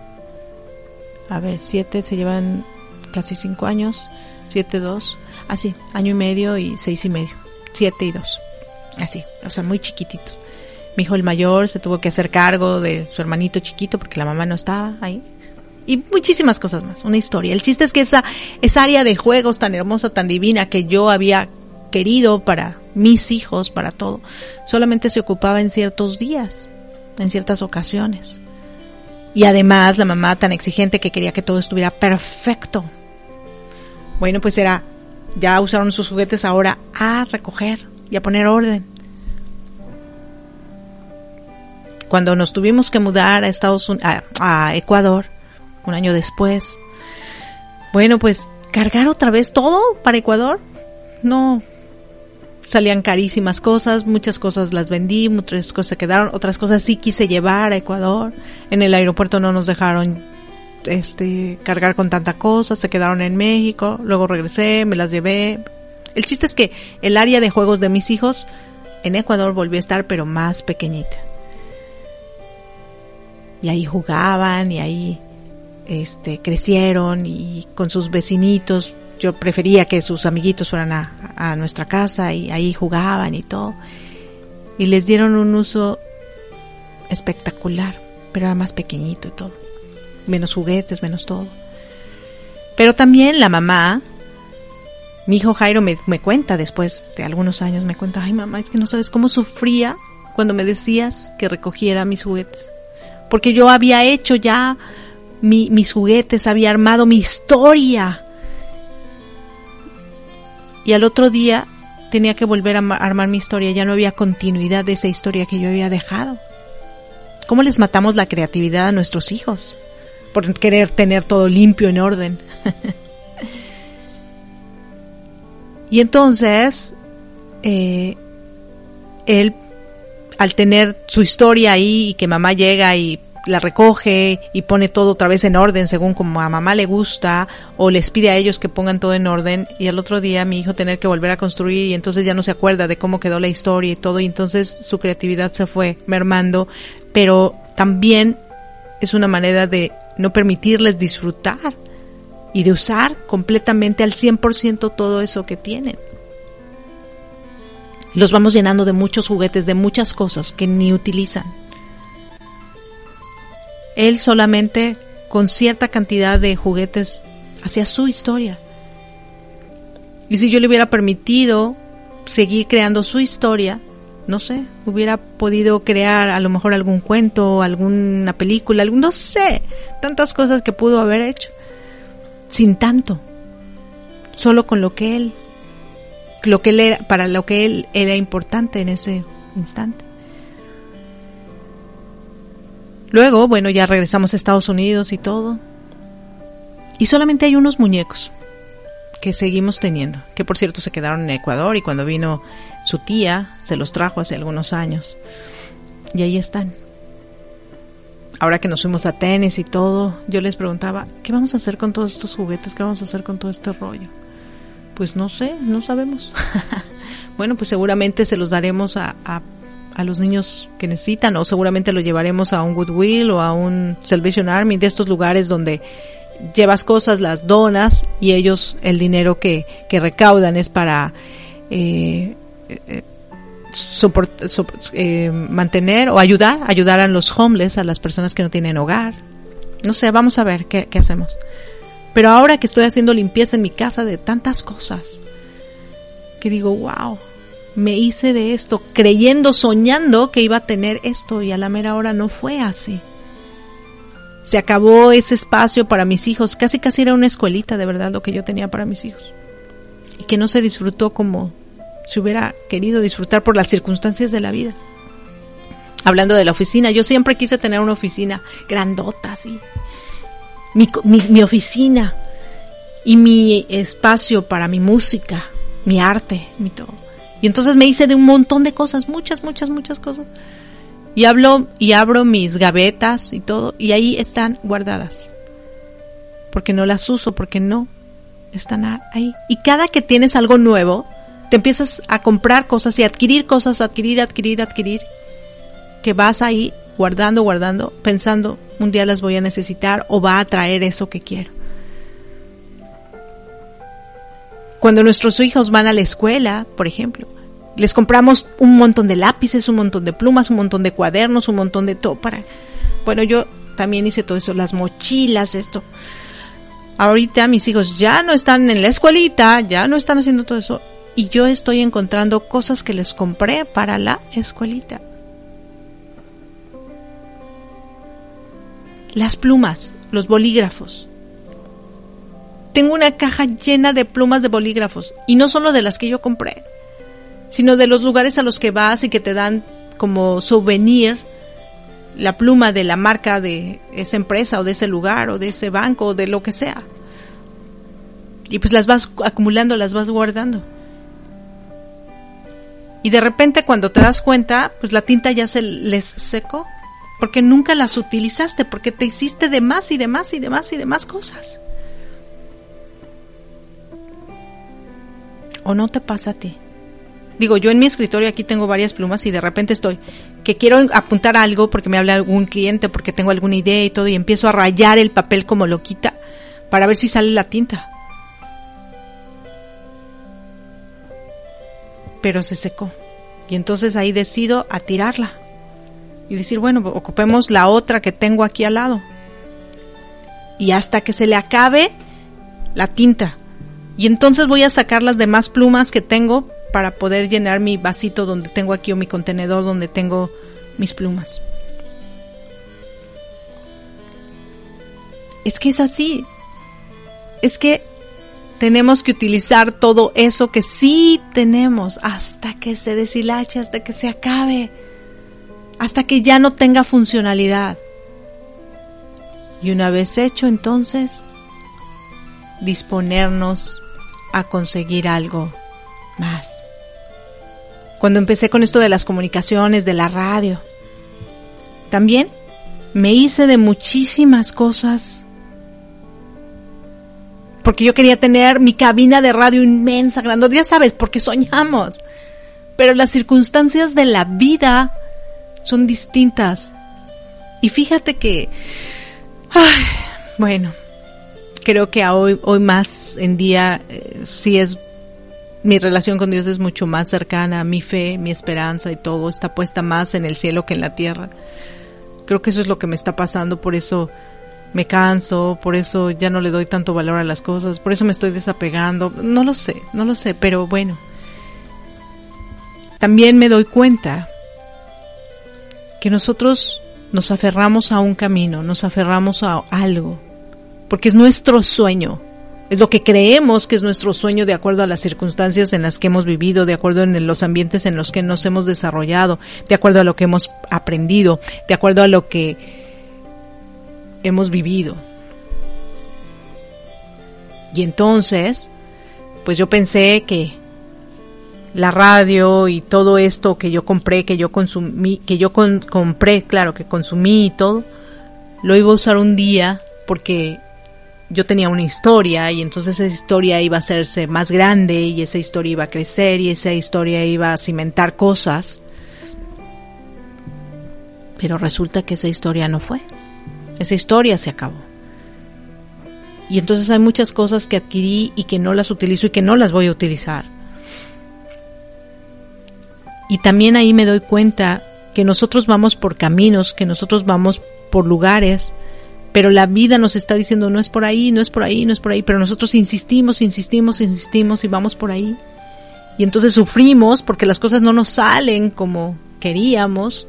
A ver, siete se llevan casi cinco años, siete, dos, así, año y medio y seis y medio, siete y dos, así, o sea, muy chiquititos. Mi hijo el mayor se tuvo que hacer cargo de su hermanito chiquito porque la mamá no estaba ahí. Y muchísimas cosas más, una historia. El chiste es que esa, esa área de juegos tan hermosa, tan divina que yo había querido para mis hijos, para todo, solamente se ocupaba en ciertos días, en ciertas ocasiones. Y además la mamá tan exigente que quería que todo estuviera perfecto. Bueno, pues era, ya usaron sus juguetes ahora a recoger y a poner orden. Cuando nos tuvimos que mudar a Estados Unidos, a, a Ecuador, un año después, bueno, pues cargar otra vez todo para Ecuador, no, salían carísimas cosas, muchas cosas las vendí, muchas cosas se quedaron, otras cosas sí quise llevar a Ecuador. En el aeropuerto no nos dejaron este cargar con tanta cosa, se quedaron en México, luego regresé, me las llevé. El chiste es que el área de juegos de mis hijos en Ecuador volvió a estar pero más pequeñita. Y ahí jugaban y ahí este crecieron y con sus vecinitos yo prefería que sus amiguitos fueran a, nuestra casa y ahí jugaban y todo. Y les dieron un uso espectacular, pero era más pequeñito y todo. Menos juguetes, menos todo. Pero también la mamá, mi hijo Jairo me, me cuenta después de algunos años, me cuenta, ay mamá, es que no sabes cómo sufría cuando me decías que recogiera mis juguetes. Porque yo había hecho ya mi, mis juguetes, había armado mi historia y al otro día tenía que volver a armar mi historia, ya no había continuidad de esa historia que yo había dejado. ¿Cómo les matamos la creatividad a nuestros hijos? Por querer tener todo limpio, en orden. y entonces, eh, él, al tener su historia ahí y que mamá llega y la recoge y pone todo otra vez en orden según como a mamá le gusta o les pide a ellos que pongan todo en orden y al otro día mi hijo tener que volver a construir y entonces ya no se acuerda de cómo quedó la historia y todo y entonces su creatividad se fue mermando pero también es una manera de no permitirles disfrutar y de usar completamente al 100% todo eso que tienen. Los vamos llenando de muchos juguetes, de muchas cosas que ni utilizan él solamente con cierta cantidad de juguetes hacía su historia. Y si yo le hubiera permitido seguir creando su historia, no sé, hubiera podido crear a lo mejor algún cuento, alguna película, algún, no sé, tantas cosas que pudo haber hecho. Sin tanto. Solo con lo que él, lo que él era, para lo que él era importante en ese instante. Luego, bueno, ya regresamos a Estados Unidos y todo. Y solamente hay unos muñecos que seguimos teniendo, que por cierto se quedaron en Ecuador y cuando vino su tía se los trajo hace algunos años. Y ahí están. Ahora que nos fuimos a tenis y todo, yo les preguntaba, ¿qué vamos a hacer con todos estos juguetes? ¿Qué vamos a hacer con todo este rollo? Pues no sé, no sabemos. bueno, pues seguramente se los daremos a, a a los niños que necesitan o seguramente lo llevaremos a un Goodwill o a un Salvation Army de estos lugares donde llevas cosas, las donas y ellos el dinero que, que recaudan es para eh, eh, soport, sop, eh, mantener o ayudar, ayudar a los homeless, a las personas que no tienen hogar. No sé, vamos a ver qué, qué hacemos. Pero ahora que estoy haciendo limpieza en mi casa de tantas cosas, que digo, wow, me hice de esto, creyendo, soñando que iba a tener esto y a la mera hora no fue así. Se acabó ese espacio para mis hijos, casi casi era una escuelita de verdad lo que yo tenía para mis hijos. Y que no se disfrutó como se hubiera querido disfrutar por las circunstancias de la vida. Hablando de la oficina, yo siempre quise tener una oficina grandota así. mi, oficina y mi espacio para mi música, mi arte, mi todo. Y entonces me hice de un montón de cosas, muchas, muchas, muchas cosas. Y hablo y abro mis gavetas y todo, y ahí están guardadas. Porque no las uso, porque no están ahí. Y cada que tienes algo nuevo, te empiezas a comprar cosas y adquirir cosas, adquirir, adquirir, adquirir, que vas ahí guardando, guardando, pensando, un día las voy a necesitar o va a traer eso que quiero. Cuando nuestros hijos van a la escuela, por ejemplo, les compramos un montón de lápices, un montón de plumas, un montón de cuadernos, un montón de todo para... Bueno, yo también hice todo eso, las mochilas, esto. Ahorita mis hijos ya no están en la escuelita, ya no están haciendo todo eso. Y yo estoy encontrando cosas que les compré para la escuelita. Las plumas, los bolígrafos. Tengo una caja llena de plumas de bolígrafos. Y no solo de las que yo compré, sino de los lugares a los que vas y que te dan como souvenir la pluma de la marca de esa empresa o de ese lugar o de ese banco o de lo que sea. Y pues las vas acumulando, las vas guardando. Y de repente cuando te das cuenta, pues la tinta ya se les secó. Porque nunca las utilizaste, porque te hiciste de más y de más y de más y de más cosas. ¿O no te pasa a ti? Digo, yo en mi escritorio aquí tengo varias plumas y de repente estoy que quiero apuntar algo porque me habla algún cliente, porque tengo alguna idea y todo y empiezo a rayar el papel como loquita para ver si sale la tinta. Pero se secó. Y entonces ahí decido a tirarla. Y decir, bueno, ocupemos la otra que tengo aquí al lado. Y hasta que se le acabe la tinta. Y entonces voy a sacar las demás plumas que tengo para poder llenar mi vasito donde tengo aquí o mi contenedor donde tengo mis plumas. Es que es así. Es que tenemos que utilizar todo eso que sí tenemos hasta que se deshilache, hasta que se acabe, hasta que ya no tenga funcionalidad. Y una vez hecho, entonces, disponernos a conseguir algo más. Cuando empecé con esto de las comunicaciones, de la radio, también me hice de muchísimas cosas. Porque yo quería tener mi cabina de radio inmensa, grande, ya sabes, porque soñamos. Pero las circunstancias de la vida son distintas. Y fíjate que, bueno, creo que hoy, hoy más en día eh, sí es mi relación con Dios es mucho más cercana, mi fe, mi esperanza y todo está puesta más en el cielo que en la tierra. Creo que eso es lo que me está pasando, por eso me canso, por eso ya no le doy tanto valor a las cosas, por eso me estoy desapegando, no lo sé, no lo sé, pero bueno. También me doy cuenta que nosotros nos aferramos a un camino, nos aferramos a algo, porque es nuestro sueño, es lo que creemos que es nuestro sueño de acuerdo a las circunstancias en las que hemos vivido, de acuerdo en los ambientes en los que nos hemos desarrollado, de acuerdo a lo que hemos aprendido, de acuerdo a lo que hemos vivido. Y entonces, pues yo pensé que la radio y todo esto que yo compré, que yo consumí, que yo compré, claro, que consumí y todo, lo iba a usar un día porque yo tenía una historia y entonces esa historia iba a hacerse más grande y esa historia iba a crecer y esa historia iba a cimentar cosas. Pero resulta que esa historia no fue. Esa historia se acabó. Y entonces hay muchas cosas que adquirí y que no las utilizo y que no las voy a utilizar. Y también ahí me doy cuenta que nosotros vamos por caminos, que nosotros vamos por lugares, pero la vida nos está diciendo no es por ahí, no es por ahí, no es por ahí, pero nosotros insistimos, insistimos, insistimos y vamos por ahí. Y entonces sufrimos porque las cosas no nos salen como queríamos,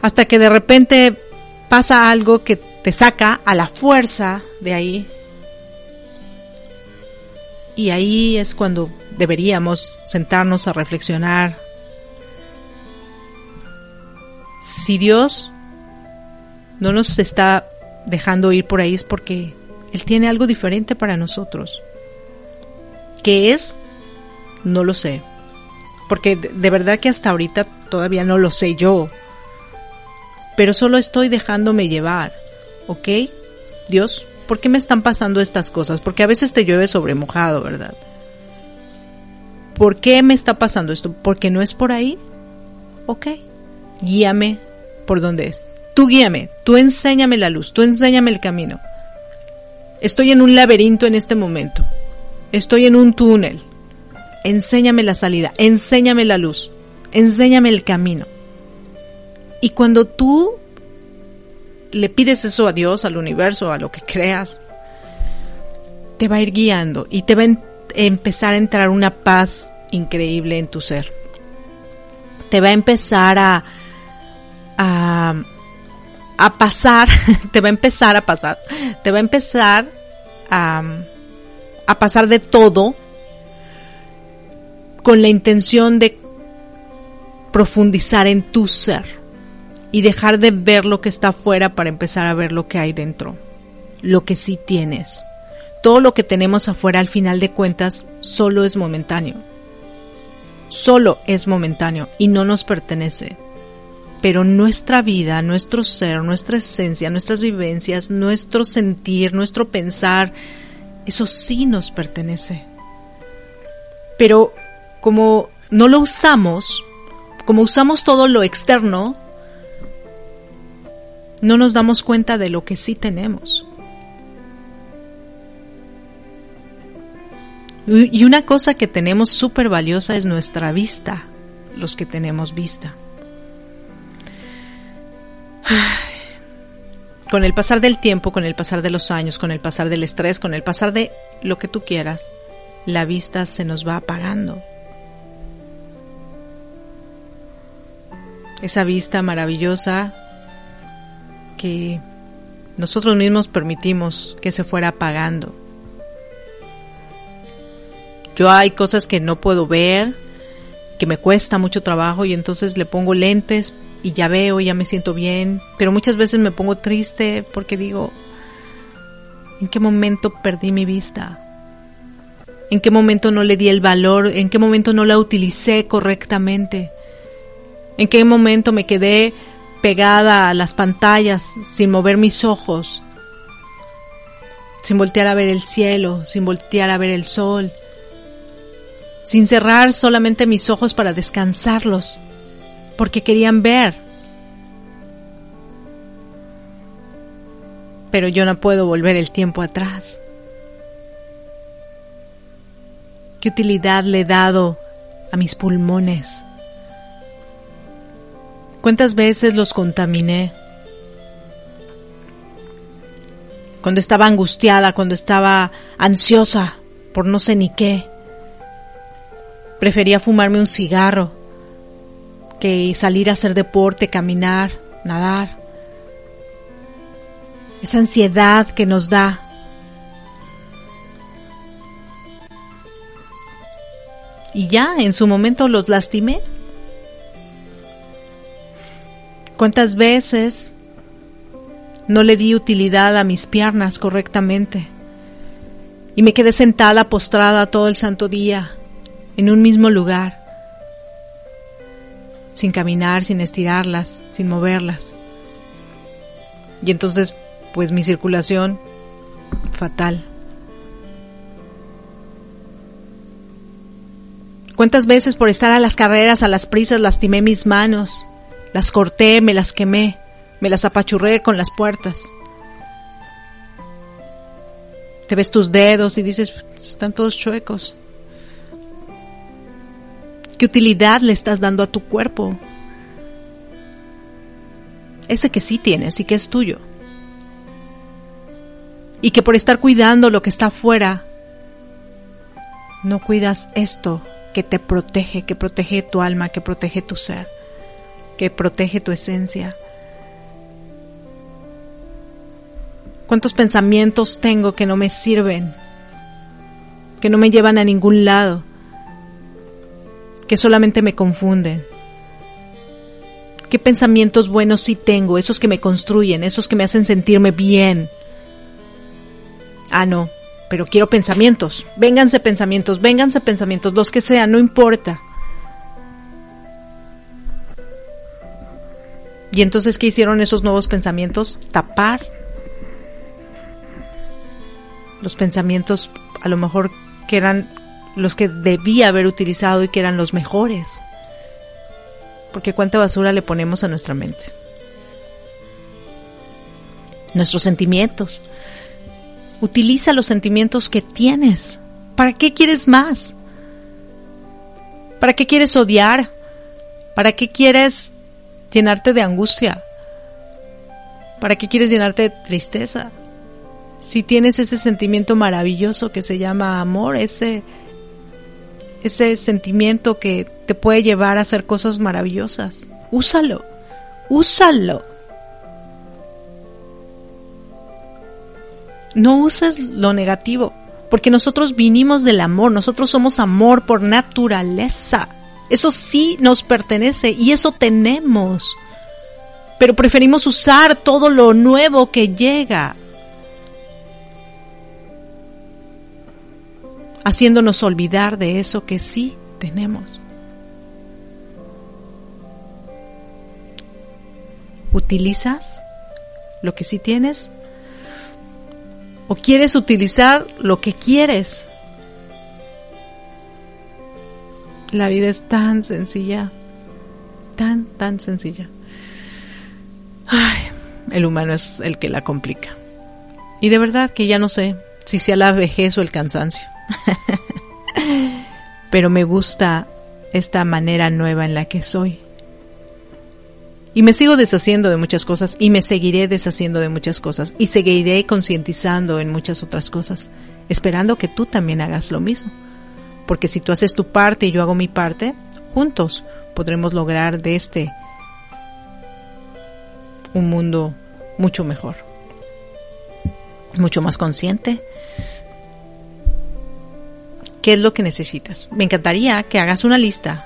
hasta que de repente pasa algo que te saca a la fuerza de ahí. Y ahí es cuando deberíamos sentarnos a reflexionar. Si Dios no nos está dejando ir por ahí es porque Él tiene algo diferente para nosotros. ¿Qué es? No lo sé. Porque de, verdad que hasta ahorita todavía no lo sé yo. Pero solo estoy dejándome llevar. ¿Ok? Dios, ¿por qué me están pasando estas cosas? Porque a veces te llueve sobre mojado, ¿verdad? ¿Por qué me está pasando esto? ¿Porque no es por ahí? Ok, guíame por donde es. Tú guíame, tú enséñame la luz, tú enséñame el camino. Estoy en un laberinto en este momento. Estoy en un túnel. Enséñame la salida, enséñame la luz, enséñame el camino. Y cuando tú le pides eso a Dios, al universo, a lo que creas, te va a ir guiando y te va a empezar a entrar una paz increíble en tu ser. Te va a empezar a, a, a pasar, te va a empezar a pasar, te va a empezar a, a pasar de todo con la intención de profundizar en tu ser y dejar de ver lo que está afuera para empezar a ver lo que hay dentro, lo que sí tienes todo lo que tenemos afuera al final de cuentas solo es momentáneo. Solo es momentáneo y no nos pertenece. Pero nuestra vida, nuestro ser, nuestra esencia, nuestras vivencias, nuestro sentir, nuestro pensar, eso sí nos pertenece. Pero como no lo usamos, como usamos todo lo externo, no nos damos cuenta de lo que sí tenemos. Y una cosa que tenemos súper valiosa es nuestra vista, los que tenemos vista. Con el pasar del tiempo, con el pasar de los años, con el pasar del estrés, con el pasar de lo que tú quieras, la vista se nos va apagando. Esa vista maravillosa que nosotros mismos permitimos que se fuera apagando yo hay cosas que no puedo ver, que me cuesta mucho trabajo y entonces le pongo lentes y ya veo, ya me siento bien, pero muchas veces me pongo triste porque digo, ¿en qué momento perdí mi vista? ¿En qué momento no le di el valor? ¿En qué momento no la utilicé correctamente? ¿En qué momento me quedé pegada a las pantallas sin mover mis ojos? Sin voltear a ver el cielo, sin voltear a ver el sol, sin cerrar solamente mis ojos para descansarlos, porque querían ver. Pero yo no puedo volver el tiempo atrás. ¿Qué utilidad le he dado a mis pulmones? ¿Cuántas veces los contaminé? Cuando estaba angustiada, cuando estaba ansiosa por no sé ni qué. Prefería fumarme un cigarro que salir a hacer deporte, caminar, nadar. Esa ansiedad que nos da. Y ya en su momento los lastimé. ¿Cuántas veces no le di utilidad a mis piernas correctamente? Y me quedé sentada, postrada todo el santo día, en un mismo lugar, sin caminar, sin estirarlas, sin moverlas. Y entonces, pues mi circulación fatal. ¿Cuántas veces por estar a las carreras, a las prisas, lastimé mis manos? Las corté, me las quemé, me las apachurré con las puertas. Te ves tus dedos y dices, están todos chuecos. ¿Qué utilidad le estás dando a tu cuerpo? Ese que sí tienes y que es tuyo. Y que por estar cuidando lo que está afuera, no cuidas esto que te protege, que protege tu alma, que protege tu ser, que protege tu esencia. ¿Cuántos pensamientos tengo que no me sirven? Que no me llevan a ningún lado que solamente me confunden, ¿Qué pensamientos buenos sí tengo? Esos que me construyen, esos que me hacen sentirme bien. Ah, no, pero quiero pensamientos. Vénganse pensamientos, vénganse pensamientos, los que sean, no importa. Y entonces, ¿qué hicieron esos nuevos pensamientos? Tapar los pensamientos a lo mejor que eran los que debía haber utilizado y que eran los mejores. Porque cuánta basura le ponemos a nuestra mente. Nuestros sentimientos. Utiliza los sentimientos que tienes. ¿Para qué quieres más? ¿Para qué quieres odiar? ¿Para qué quieres llenarte de angustia? ¿Para qué quieres llenarte de tristeza? Si tienes ese sentimiento maravilloso que se llama amor, ese ese sentimiento que te puede llevar a hacer cosas maravillosas. Úsalo, úsalo. No uses lo negativo, porque nosotros vinimos del amor, nosotros somos amor por naturaleza. Eso sí nos pertenece y eso tenemos. Pero preferimos usar todo lo nuevo que llega haciéndonos olvidar de eso que sí tenemos. ¿Utilizas lo que sí tienes? ¿O quieres utilizar lo que quieres? La vida es tan sencilla, tan, tan sencilla. Ay, el humano es el que la complica. Y de verdad que ya no sé si sea la vejez o el cansancio. Pero me gusta esta manera nueva en la que soy. Y me sigo deshaciendo de muchas cosas y me seguiré deshaciendo de muchas cosas y seguiré concientizando en muchas otras cosas, esperando que tú también hagas lo mismo. Porque si tú haces tu parte y yo hago mi parte, juntos podremos lograr de este un mundo mucho mejor, mucho más consciente, ¿Qué es lo que necesitas? Me encantaría que hagas una lista.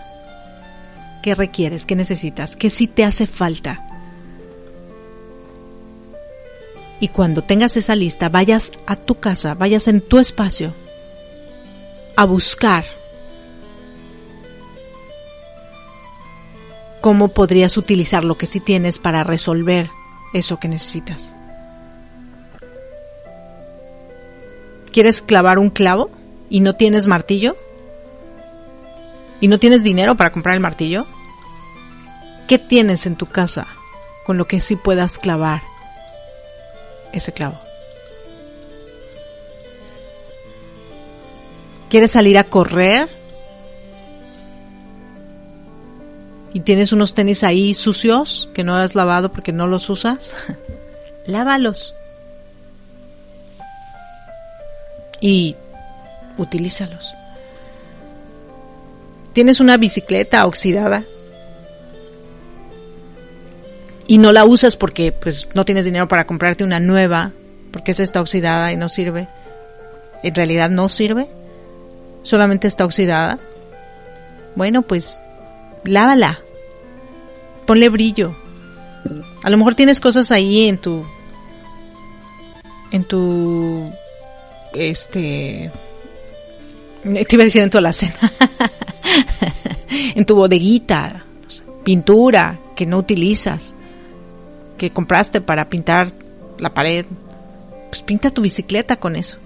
¿Qué requieres? ¿Qué necesitas? ¿Qué sí te hace falta? Y cuando tengas esa lista, vayas a tu casa, vayas en tu espacio a buscar cómo podrías utilizar lo que sí tienes para resolver eso que necesitas. ¿Quieres clavar un clavo? Y no tienes martillo y no tienes dinero para comprar el martillo, ¿qué tienes en tu casa con lo que sí puedas clavar ese clavo? ¿Quieres salir a correr? ¿Y tienes unos tenis ahí sucios que no has lavado porque no los usas? Lávalos. Y utilízalos. Tienes una bicicleta oxidada y no la usas porque pues no tienes dinero para comprarte una nueva, porque esa está oxidada y no sirve. En realidad no sirve. Solamente está oxidada. Bueno, pues lávala. Ponle brillo. A lo mejor tienes cosas ahí en tu en tu este te iba a decir en tu alacena, en tu bodeguita, pintura que no utilizas, que compraste para pintar la pared, pues pinta tu bicicleta con eso.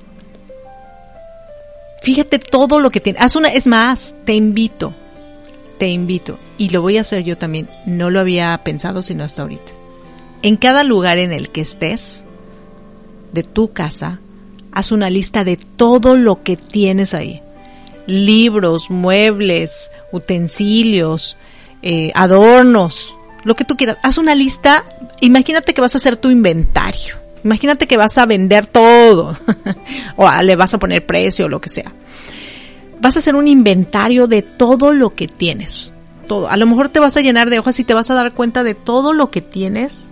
Fíjate todo lo que tiene. Haz una, es más, te invito, te invito, y lo voy a hacer yo también. No lo había pensado sino hasta ahorita. En cada lugar en el que estés, de tu casa, haz una lista de todo lo que tienes ahí. Libros, muebles, utensilios, eh, adornos, lo que tú quieras. Haz una lista, imagínate que vas a hacer tu inventario. Imagínate que vas a vender todo o le vas a poner precio o lo que sea. Vas a hacer un inventario de todo lo que tienes. Todo. A lo mejor te vas a llenar de hojas y te vas a dar cuenta de todo lo que tienes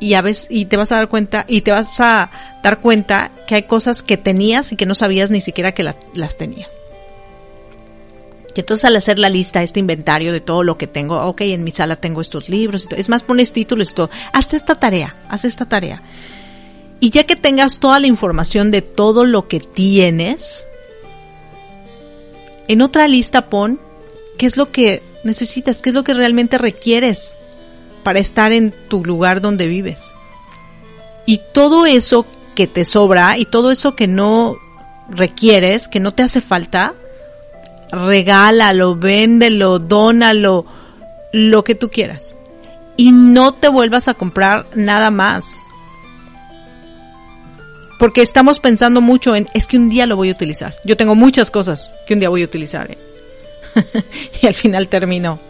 y a veces y te vas a dar cuenta y te vas a dar cuenta que hay cosas que tenías y que no sabías ni siquiera que las tenías. Y entonces al hacer la lista, este inventario de todo lo que tengo, ok, en mi sala tengo estos libros, es más, pones títulos y todo, haz esta tarea, haz esta tarea. Y ya que tengas toda la información de todo lo que tienes, en otra lista pon qué es lo que necesitas, qué es lo que realmente requieres para estar en tu lugar donde vives. Y todo eso que te sobra y todo eso que no requieres, que no te hace falta, regálalo, véndelo, dónalo, lo que tú quieras. Y no te vuelvas a comprar nada más. Porque estamos pensando mucho en, es que un día lo voy a utilizar. Yo tengo muchas cosas que un día voy a utilizar. ¿eh? y al final termino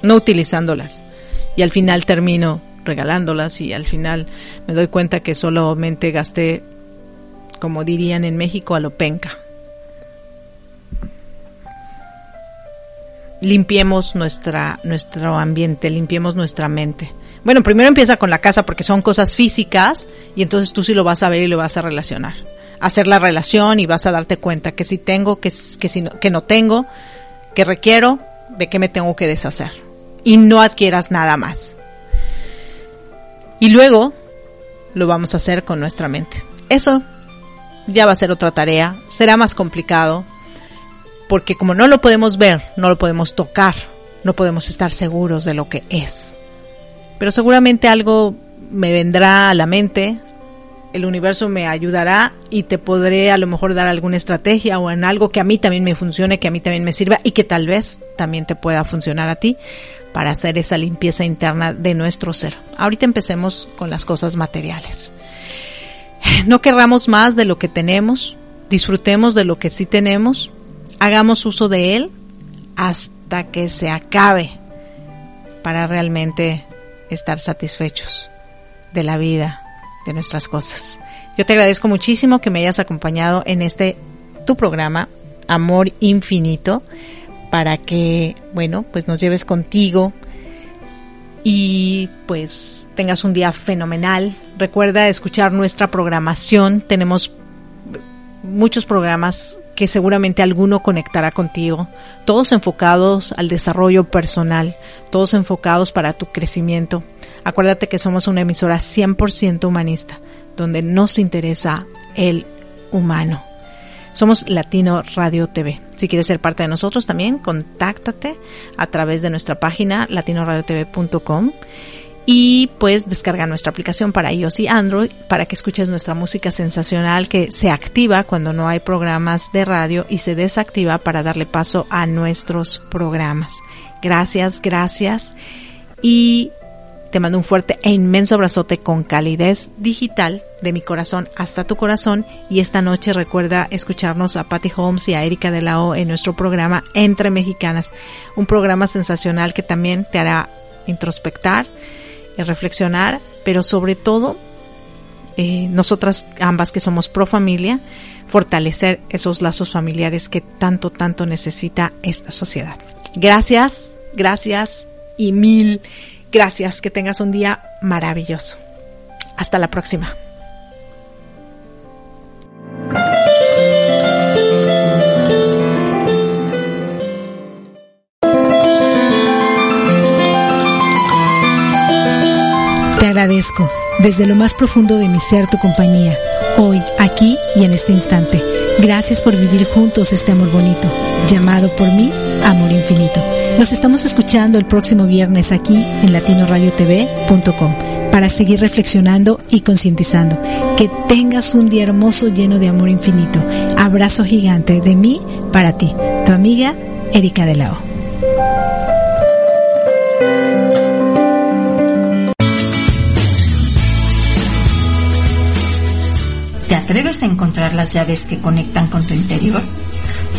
no utilizándolas. Y al final termino regalándolas y al final me doy cuenta que solamente gasté, como dirían en México, a lo penca. Limpiemos nuestra, nuestro ambiente, limpiemos nuestra mente. Bueno, primero empieza con la casa porque son cosas físicas y entonces tú sí lo vas a ver y lo vas a relacionar. Hacer la relación y vas a darte cuenta que si tengo, que, que, si no, que no tengo, que requiero, de qué me tengo que deshacer. Y no adquieras nada más. Y luego lo vamos a hacer con nuestra mente. Eso ya va a ser otra tarea, será más complicado, porque como no lo podemos ver, no lo podemos tocar, no podemos estar seguros de lo que es pero seguramente algo me vendrá a la mente, el universo me ayudará y te podré a lo mejor dar alguna estrategia o en algo que a mí también me funcione, que a mí también me sirva y que tal vez también te pueda funcionar a ti para hacer esa limpieza interna de nuestro ser. Ahorita empecemos con las cosas materiales. No querramos más de lo que tenemos, disfrutemos de lo que sí tenemos, hagamos uso de él hasta que se acabe para realmente estar satisfechos de la vida, de nuestras cosas. Yo te agradezco muchísimo que me hayas acompañado en este tu programa Amor Infinito para que, bueno, pues nos lleves contigo y pues tengas un día fenomenal. Recuerda escuchar nuestra programación. Tenemos muchos programas que seguramente alguno conectará contigo, todos enfocados al desarrollo personal, todos enfocados para tu crecimiento. Acuérdate que somos una emisora 100% humanista, donde nos interesa el humano. Somos Latino Radio TV. Si quieres ser parte de nosotros también, contáctate a través de nuestra página latinoradiotv.com y pues descarga nuestra aplicación para iOS y Android para que escuches nuestra música sensacional que se activa cuando no hay programas de radio y se desactiva para darle paso a nuestros programas. Gracias, gracias y te mando un fuerte e inmenso abrazote con calidez digital de mi corazón hasta tu corazón y esta noche recuerda escucharnos a Patty Holmes y a Erika de la en nuestro programa Entre Mexicanas, un programa sensacional que también te hará introspectar reflexionar, pero sobre todo eh, nosotras ambas que somos pro familia, fortalecer esos lazos familiares que tanto, tanto necesita esta sociedad. Gracias, gracias y mil gracias. Que tengas un día maravilloso. Hasta la próxima. agradezco desde lo más profundo de mi ser tu compañía, hoy, aquí y en este instante. Gracias por vivir juntos este amor bonito, llamado por mí Amor Infinito. Nos estamos escuchando el próximo viernes aquí en latinoradiotv.com para seguir reflexionando y concientizando. Que tengas un día hermoso lleno de amor infinito. Abrazo gigante de mí para ti, tu amiga Erika de ¿Te atreves a encontrar las llaves que conectan con tu interior?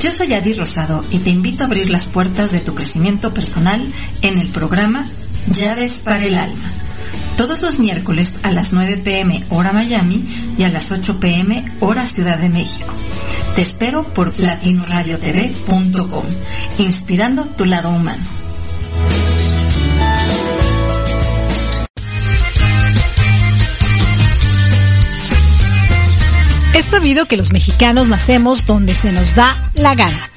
Yo soy Adi Rosado y te invito a abrir las puertas de tu crecimiento personal en el programa Llaves para el Alma. Todos los miércoles a las 9 pm hora Miami y a las 8 pm hora Ciudad de México. Te espero por latinoradiotv.com, inspirando tu lado humano. Es sabido que los mexicanos nacemos donde se nos da la gana.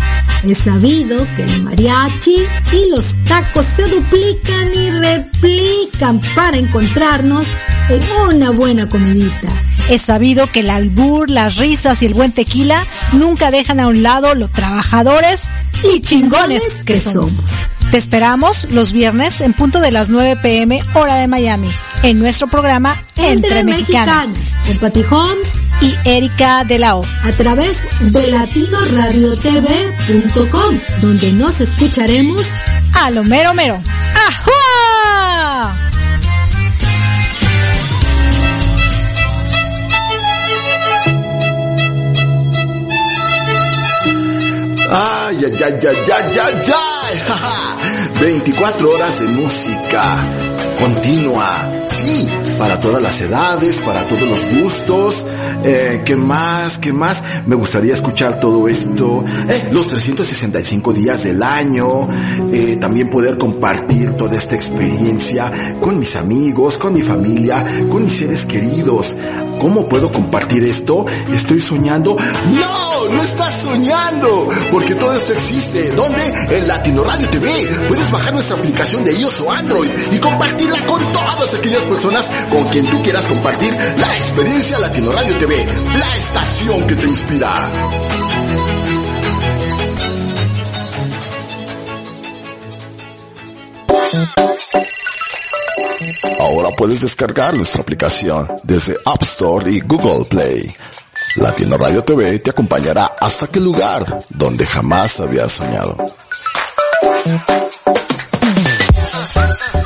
Es sabido que el mariachi y los tacos se duplican y replican para encontrarnos en una buena comidita. Es sabido que el albur, las risas y el buen tequila nunca dejan a un lado los trabajadores y chingones que somos. Te esperamos los viernes en punto de las 9 pm hora de Miami en nuestro programa Entre, Mexicanas, con Patty Holmes y Erika de la O a través de latinoradiotv.com donde nos escucharemos a lo mero mero. ¡Ajua! Ay, ay, ay, ay, ay, ay, ay. ja, ja. 24 horas de música continua. Sí, para todas las edades, para todos los gustos. Eh, ¿Qué más? ¿Qué más? Me gustaría escuchar todo esto. Eh, los 365 días del año. Eh, también poder compartir toda esta experiencia con mis amigos, con mi familia, con mis seres queridos. ¿Cómo puedo compartir esto? ¿Estoy soñando? ¡No! ¡No estás soñando! Porque todo esto existe. ¿Dónde? En Latino Radio TV. Puedes bajar nuestra aplicación de iOS o Android y compartirla con todas aquellas personas con quien tú quieras compartir la experiencia Latino Radio TV. La estación que te inspira. Ahora puedes descargar nuestra aplicación desde App Store y Google Play. Latino Radio TV te acompañará hasta aquel lugar donde jamás habías soñado.